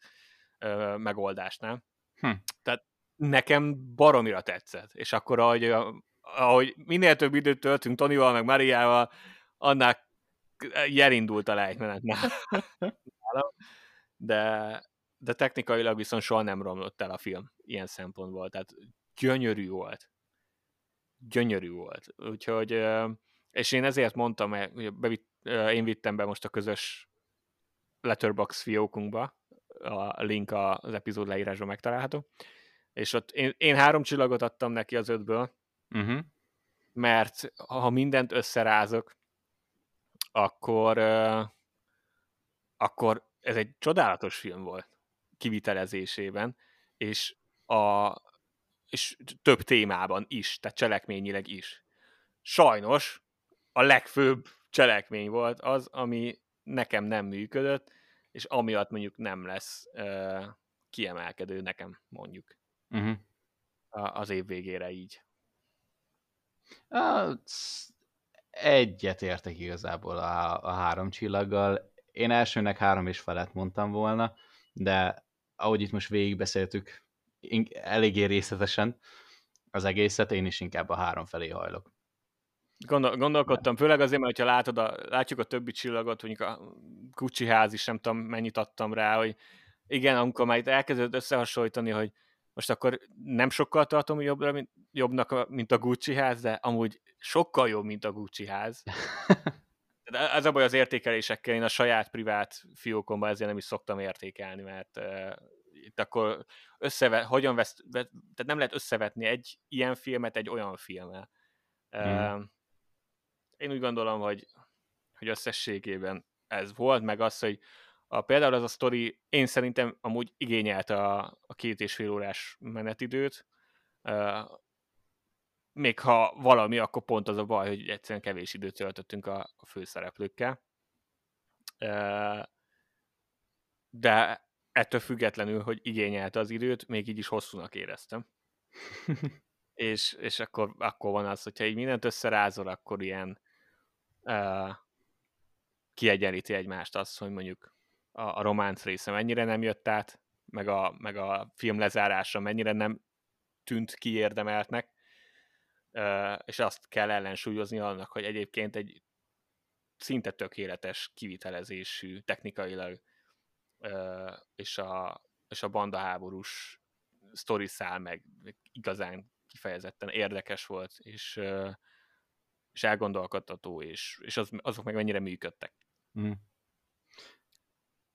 uh, megoldásnál. Hm. Tehát nekem baromira tetszett. És akkor, ahogy, ahogy minél több időt töltünk Tonival, meg Mariával, annál jelindult a lejtmenet De, de technikailag viszont soha nem romlott el a film ilyen szempontból. Tehát gyönyörű volt. Gyönyörű volt. Úgyhogy, és én ezért mondtam, hogy bevitt, én vittem be most a közös Letterbox fiókunkba, a link az epizód leírásban megtalálható, és ott én, én három csillagot adtam neki az ötből, uh-huh. mert ha mindent összerázok, akkor, akkor ez egy csodálatos film volt kivitelezésében, és, a, és több témában is, tehát cselekményileg is. Sajnos a legfőbb cselekmény volt az, ami nekem nem működött, és amiatt mondjuk nem lesz uh, kiemelkedő nekem, mondjuk. Uh-huh. az év végére így. Egyet értek igazából a, a három csillaggal. Én elsőnek három és felett mondtam volna, de ahogy itt most végigbeszéltük, eléggé részletesen az egészet, én is inkább a három felé hajlok. Gondol, gondolkodtam, főleg azért, mert ha látod a, látjuk a többi csillagot, mondjuk a Gucci ház is, nem tudom, mennyit adtam rá, hogy igen, amikor már itt elkezdődött összehasonlítani, hogy most akkor nem sokkal tartom jobbra, mint, jobbnak, mint a Gucci ház, de amúgy sokkal jobb, mint a Gucci ház. De ez a baj az értékelésekkel, én a saját privát fiókomban ezért nem is szoktam értékelni, mert uh, itt akkor összevet, hogyan vesz, tehát nem lehet összevetni egy ilyen filmet egy olyan filmmel. Uh, Én úgy gondolom, hogy, hogy összességében ez volt, meg az, hogy a, például az a sztori én szerintem amúgy igényelte a, a két és fél órás menetidőt, uh, még ha valami, akkor pont az a baj, hogy egyszerűen kevés időt töltöttünk a, a főszereplőkkel. Uh, de ettől függetlenül, hogy igényelte az időt, még így is hosszúnak éreztem. és, és akkor, akkor van az, hogyha így mindent összerázol, akkor ilyen uh, kiegyenlíti egymást az, hogy mondjuk a, a románc része mennyire nem jött át, meg a, meg a film lezárása mennyire nem tűnt kiérdemeltnek, és azt kell ellensúlyozni annak, hogy egyébként egy szinte tökéletes kivitelezésű technikailag, és a, és a bandaháborús sztori szál meg igazán kifejezetten érdekes volt, és, és elgondolkodtató, és, és az, azok meg mennyire működtek. Mm.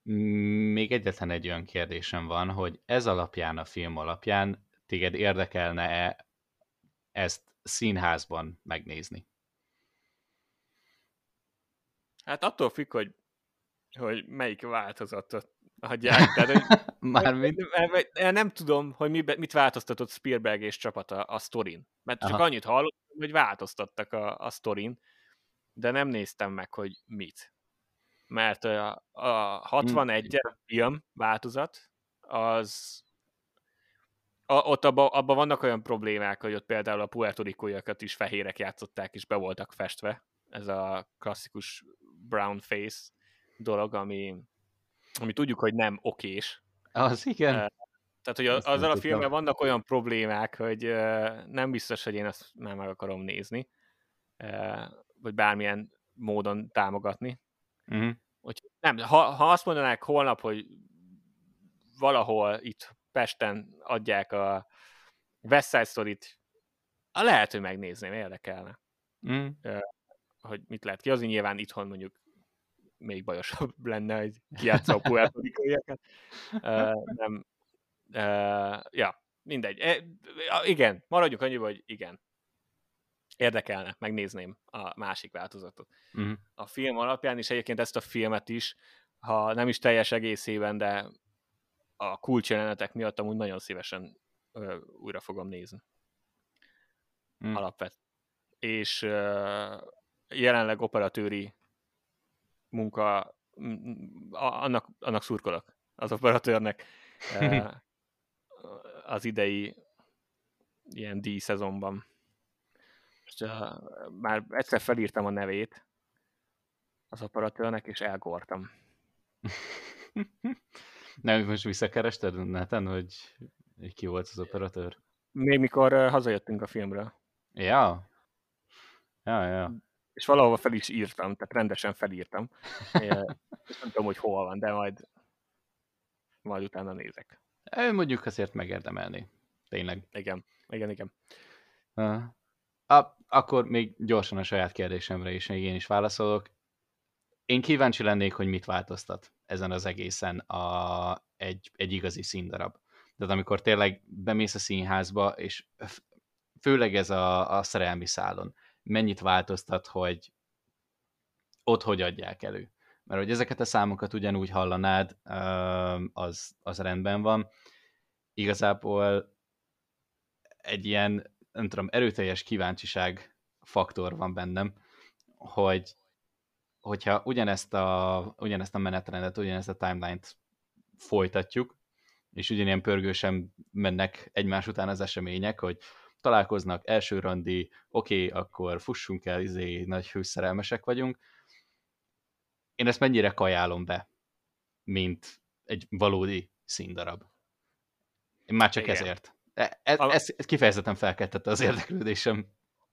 Még egyetlen egy olyan kérdésem van, hogy ez alapján, a film alapján téged érdekelne-e ezt színházban megnézni? Hát attól függ, hogy, hogy melyik változatot adják. Tehát, hogy Mármint? Nem tudom, hogy mi, mit változtatott Spielberg és csapata a sztorin. Mert csak Aha. annyit hallottam, hogy változtattak a, a sztorin, de nem néztem meg, hogy mit mert a, a 61 mm. film változat, az a, ott abban abba vannak olyan problémák, hogy ott például a puertorikóiakat is fehérek játszották, és be voltak festve. Ez a klasszikus brown face dolog, ami, ami tudjuk, hogy nem okés. Az igen. Tehát, hogy az, azzal a filmmel vannak olyan problémák, hogy nem biztos, hogy én azt már meg akarom nézni, vagy bármilyen módon támogatni. Uh-huh. Hogy nem, ha, ha azt mondanák holnap, hogy valahol itt Pesten adják a West Side Story-t, lehet, hogy megnézném, érdekelne. Mm. Hogy mit lehet ki. Azért nyilván itthon mondjuk még bajosabb lenne, hogy kiátsza a puerto Nem. Ja, mindegy. E, igen, maradjunk annyiba, hogy igen érdekelne, megnézném a másik változatot. Uh-huh. A film alapján is egyébként ezt a filmet is, ha nem is teljes egészében, de a kulcsjelenetek miatt amúgy nagyon szívesen ö, újra fogom nézni. Uh-huh. Alapvet. És ö, jelenleg operatőri munka, annak, annak szurkolok az operatőrnek az idei ilyen díj-szezonban. És uh, már egyszer felírtam a nevét az operatőrnek, és elgortam. Nem, most visszakerested neten, hogy ki volt az operatőr? Még mikor hazajöttünk a filmről. Ja? Ja, ja. És valahova fel is írtam, tehát rendesen felírtam. és nem tudom, hogy hol van, de majd majd utána nézek. Ő mondjuk azért megérdemelni. Tényleg. Igen, igen, igen. A, akkor még gyorsan a saját kérdésemre is még én is válaszolok. Én kíváncsi lennék, hogy mit változtat ezen az egészen a, egy, egy igazi színdarab. Tehát amikor tényleg bemész a színházba, és főleg ez a, a szerelmi szálon, mennyit változtat, hogy ott hogy adják elő. Mert hogy ezeket a számokat ugyanúgy hallanád, az, az rendben van. Igazából egy ilyen, nem tudom, erőteljes kíváncsiság faktor van bennem, hogy hogyha ugyanezt a, ugyanezt a menetrendet, ugyanezt a timeline-t folytatjuk, és ugyanilyen pörgősen mennek egymás után az események, hogy találkoznak, első randi, oké, okay, akkor fussunk el, izé, nagy hőszerelmesek vagyunk. Én ezt mennyire kajálom be, mint egy valódi színdarab. Én már csak Igen. ezért. E, ez, ez, ez kifejezetten felkeltette az érdeklődésem.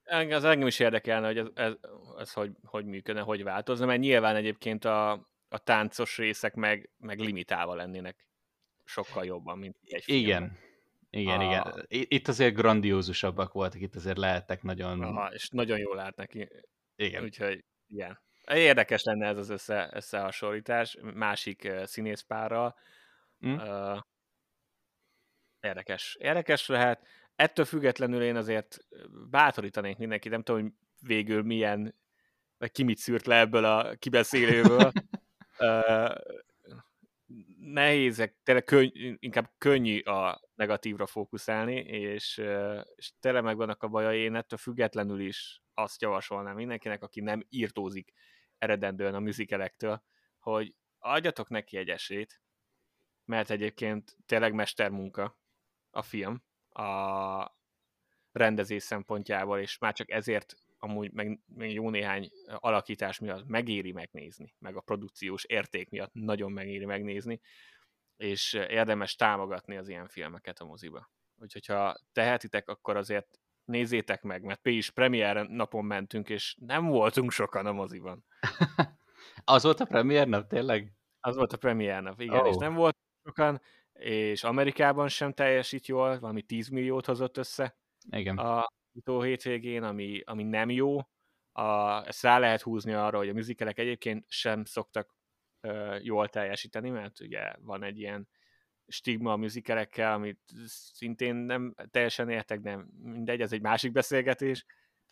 Az engem is érdekelne, hogy ez, ez, ez hogy, hogy működne, hogy változna, mert nyilván egyébként a, a táncos részek meg, meg limitálva lennének sokkal jobban, mint egy filmben. Igen, igen, a... igen. Itt azért grandiózusabbak voltak, itt azért lehettek nagyon... Aha, és nagyon jól állt neki. Igen. Úgyhogy, igen. Érdekes lenne ez az össze, összehasonlítás másik színészpárral. Mm. Uh, érdekes. Érdekes lehet. Ettől függetlenül én azért bátorítanék mindenkit, nem tudom, hogy végül milyen, vagy ki mit szűrt le ebből a kibeszélőből. uh, nehézek, tényleg könny, inkább könnyű a negatívra fókuszálni, és, és tele megvannak a bajai, én ettől függetlenül is azt javasolnám mindenkinek, aki nem írtózik eredendően a műzikelektől, hogy adjatok neki egy esélyt, mert egyébként tényleg mestermunka a film a rendezés szempontjából, és már csak ezért amúgy meg, meg jó néhány alakítás miatt megéri megnézni, meg a produkciós érték miatt nagyon megéri megnézni, és érdemes támogatni az ilyen filmeket a moziba. Úgyhogy ha tehetitek, akkor azért nézzétek meg, mert mi is premier napon mentünk, és nem voltunk sokan a moziban. az volt a premier nap, tényleg? Az volt a premier nap, igen, oh. és nem volt sokan, és Amerikában sem teljesít jól, valami 10 milliót hozott össze. Igen. A utó hétvégén, ami, ami nem jó. A, ezt rá lehet húzni arra, hogy a műzikelek egyébként sem szoktak ö, jól teljesíteni, mert ugye van egy ilyen stigma a műzikelekkel, amit szintén nem teljesen értek, de mindegy, ez egy másik beszélgetés.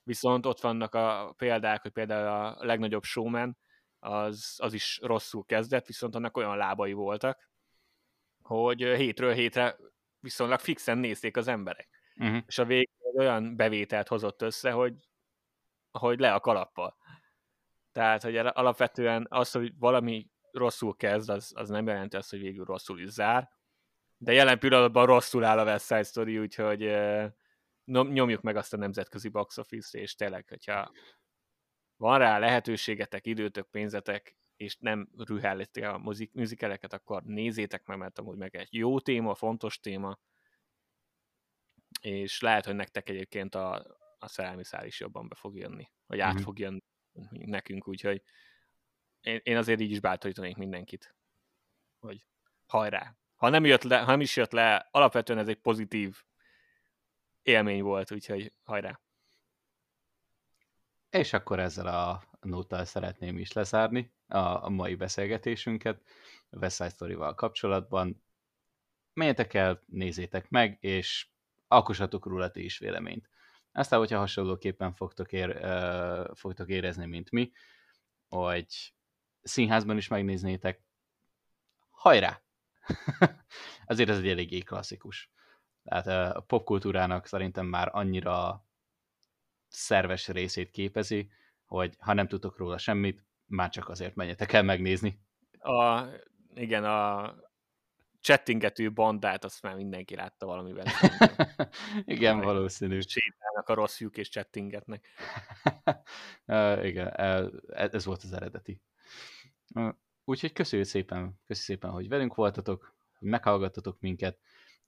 Viszont ott vannak a példák, hogy például a legnagyobb showman, az, az is rosszul kezdett, viszont annak olyan lábai voltak, hogy hétről hétre viszonylag fixen nézték az emberek. Uh-huh. És a végén olyan bevételt hozott össze, hogy, hogy le a kalappal. Tehát, hogy alapvetően az, hogy valami rosszul kezd, az, az nem jelenti azt, hogy végül rosszul is zár. De jelen pillanatban rosszul áll a West Side Story, úgyhogy nyomjuk meg azt a nemzetközi box office és tényleg, hogyha van rá lehetőségetek, időtök, pénzetek, és nem rühellitek a műzikeleket, akkor nézzétek meg, mert amúgy meg egy jó téma, fontos téma, és lehet, hogy nektek egyébként a, a szerelmi szál is jobban be fog jönni, vagy át mm-hmm. fog jönni nekünk, úgyhogy én, én azért így is bátorítanék mindenkit, hogy hajrá. Ha nem, jött le, ha nem is jött le, alapvetően ez egy pozitív élmény volt, úgyhogy hajrá. És akkor ezzel a nóttal szeretném is lezárni a, a mai beszélgetésünket a West Side Story-val kapcsolatban. Menjetek el, nézzétek meg, és alkossatok róla ti is véleményt. Aztán, hogyha hasonlóképpen fogtok, ér, uh, fogtok érezni, mint mi, hogy színházban is megnéznétek, hajrá! Azért ez egy eléggé klasszikus. Tehát a popkultúrának szerintem már annyira szerves részét képezi, hogy ha nem tudtok róla semmit, már csak azért menjetek el megnézni. A, igen, a csettingető bandát, azt már mindenki látta valamivel. igen, Majd valószínű. Sétálnak a rossz lyuk és csettingetnek. uh, igen, ez volt az eredeti. Uh, úgyhogy köszönjük szépen, köszönjük szépen, hogy velünk voltatok, hogy meghallgattatok minket.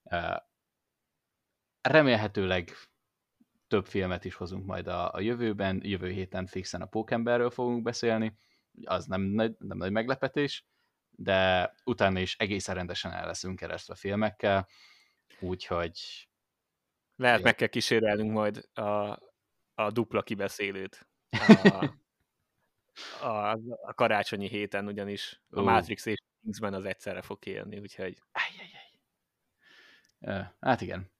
Uh, remélhetőleg több filmet is hozunk majd a, a jövőben, jövő héten fixen a Pókemberről fogunk beszélni, az nem nagy, nem nagy meglepetés, de utána is egészen rendesen el leszünk keresztve filmekkel, úgyhogy... Lehet meg kell kísérelnünk majd a, a dupla kibeszélőt a, a, a karácsonyi héten, ugyanis a uh. Matrix és Kingsman az egyszerre fog kijönni, úgyhogy... Ajjajjaj. Hát igen.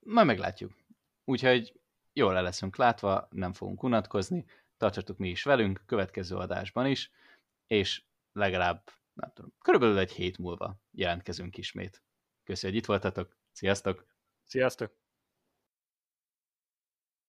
Majd meglátjuk. Úgyhogy jól le leszünk látva, nem fogunk unatkozni, tartsatok mi is velünk, következő adásban is, és legalább, nem tudom, körülbelül egy hét múlva jelentkezünk ismét. Köszönjük, hogy itt voltatok, sziasztok! Sziasztok!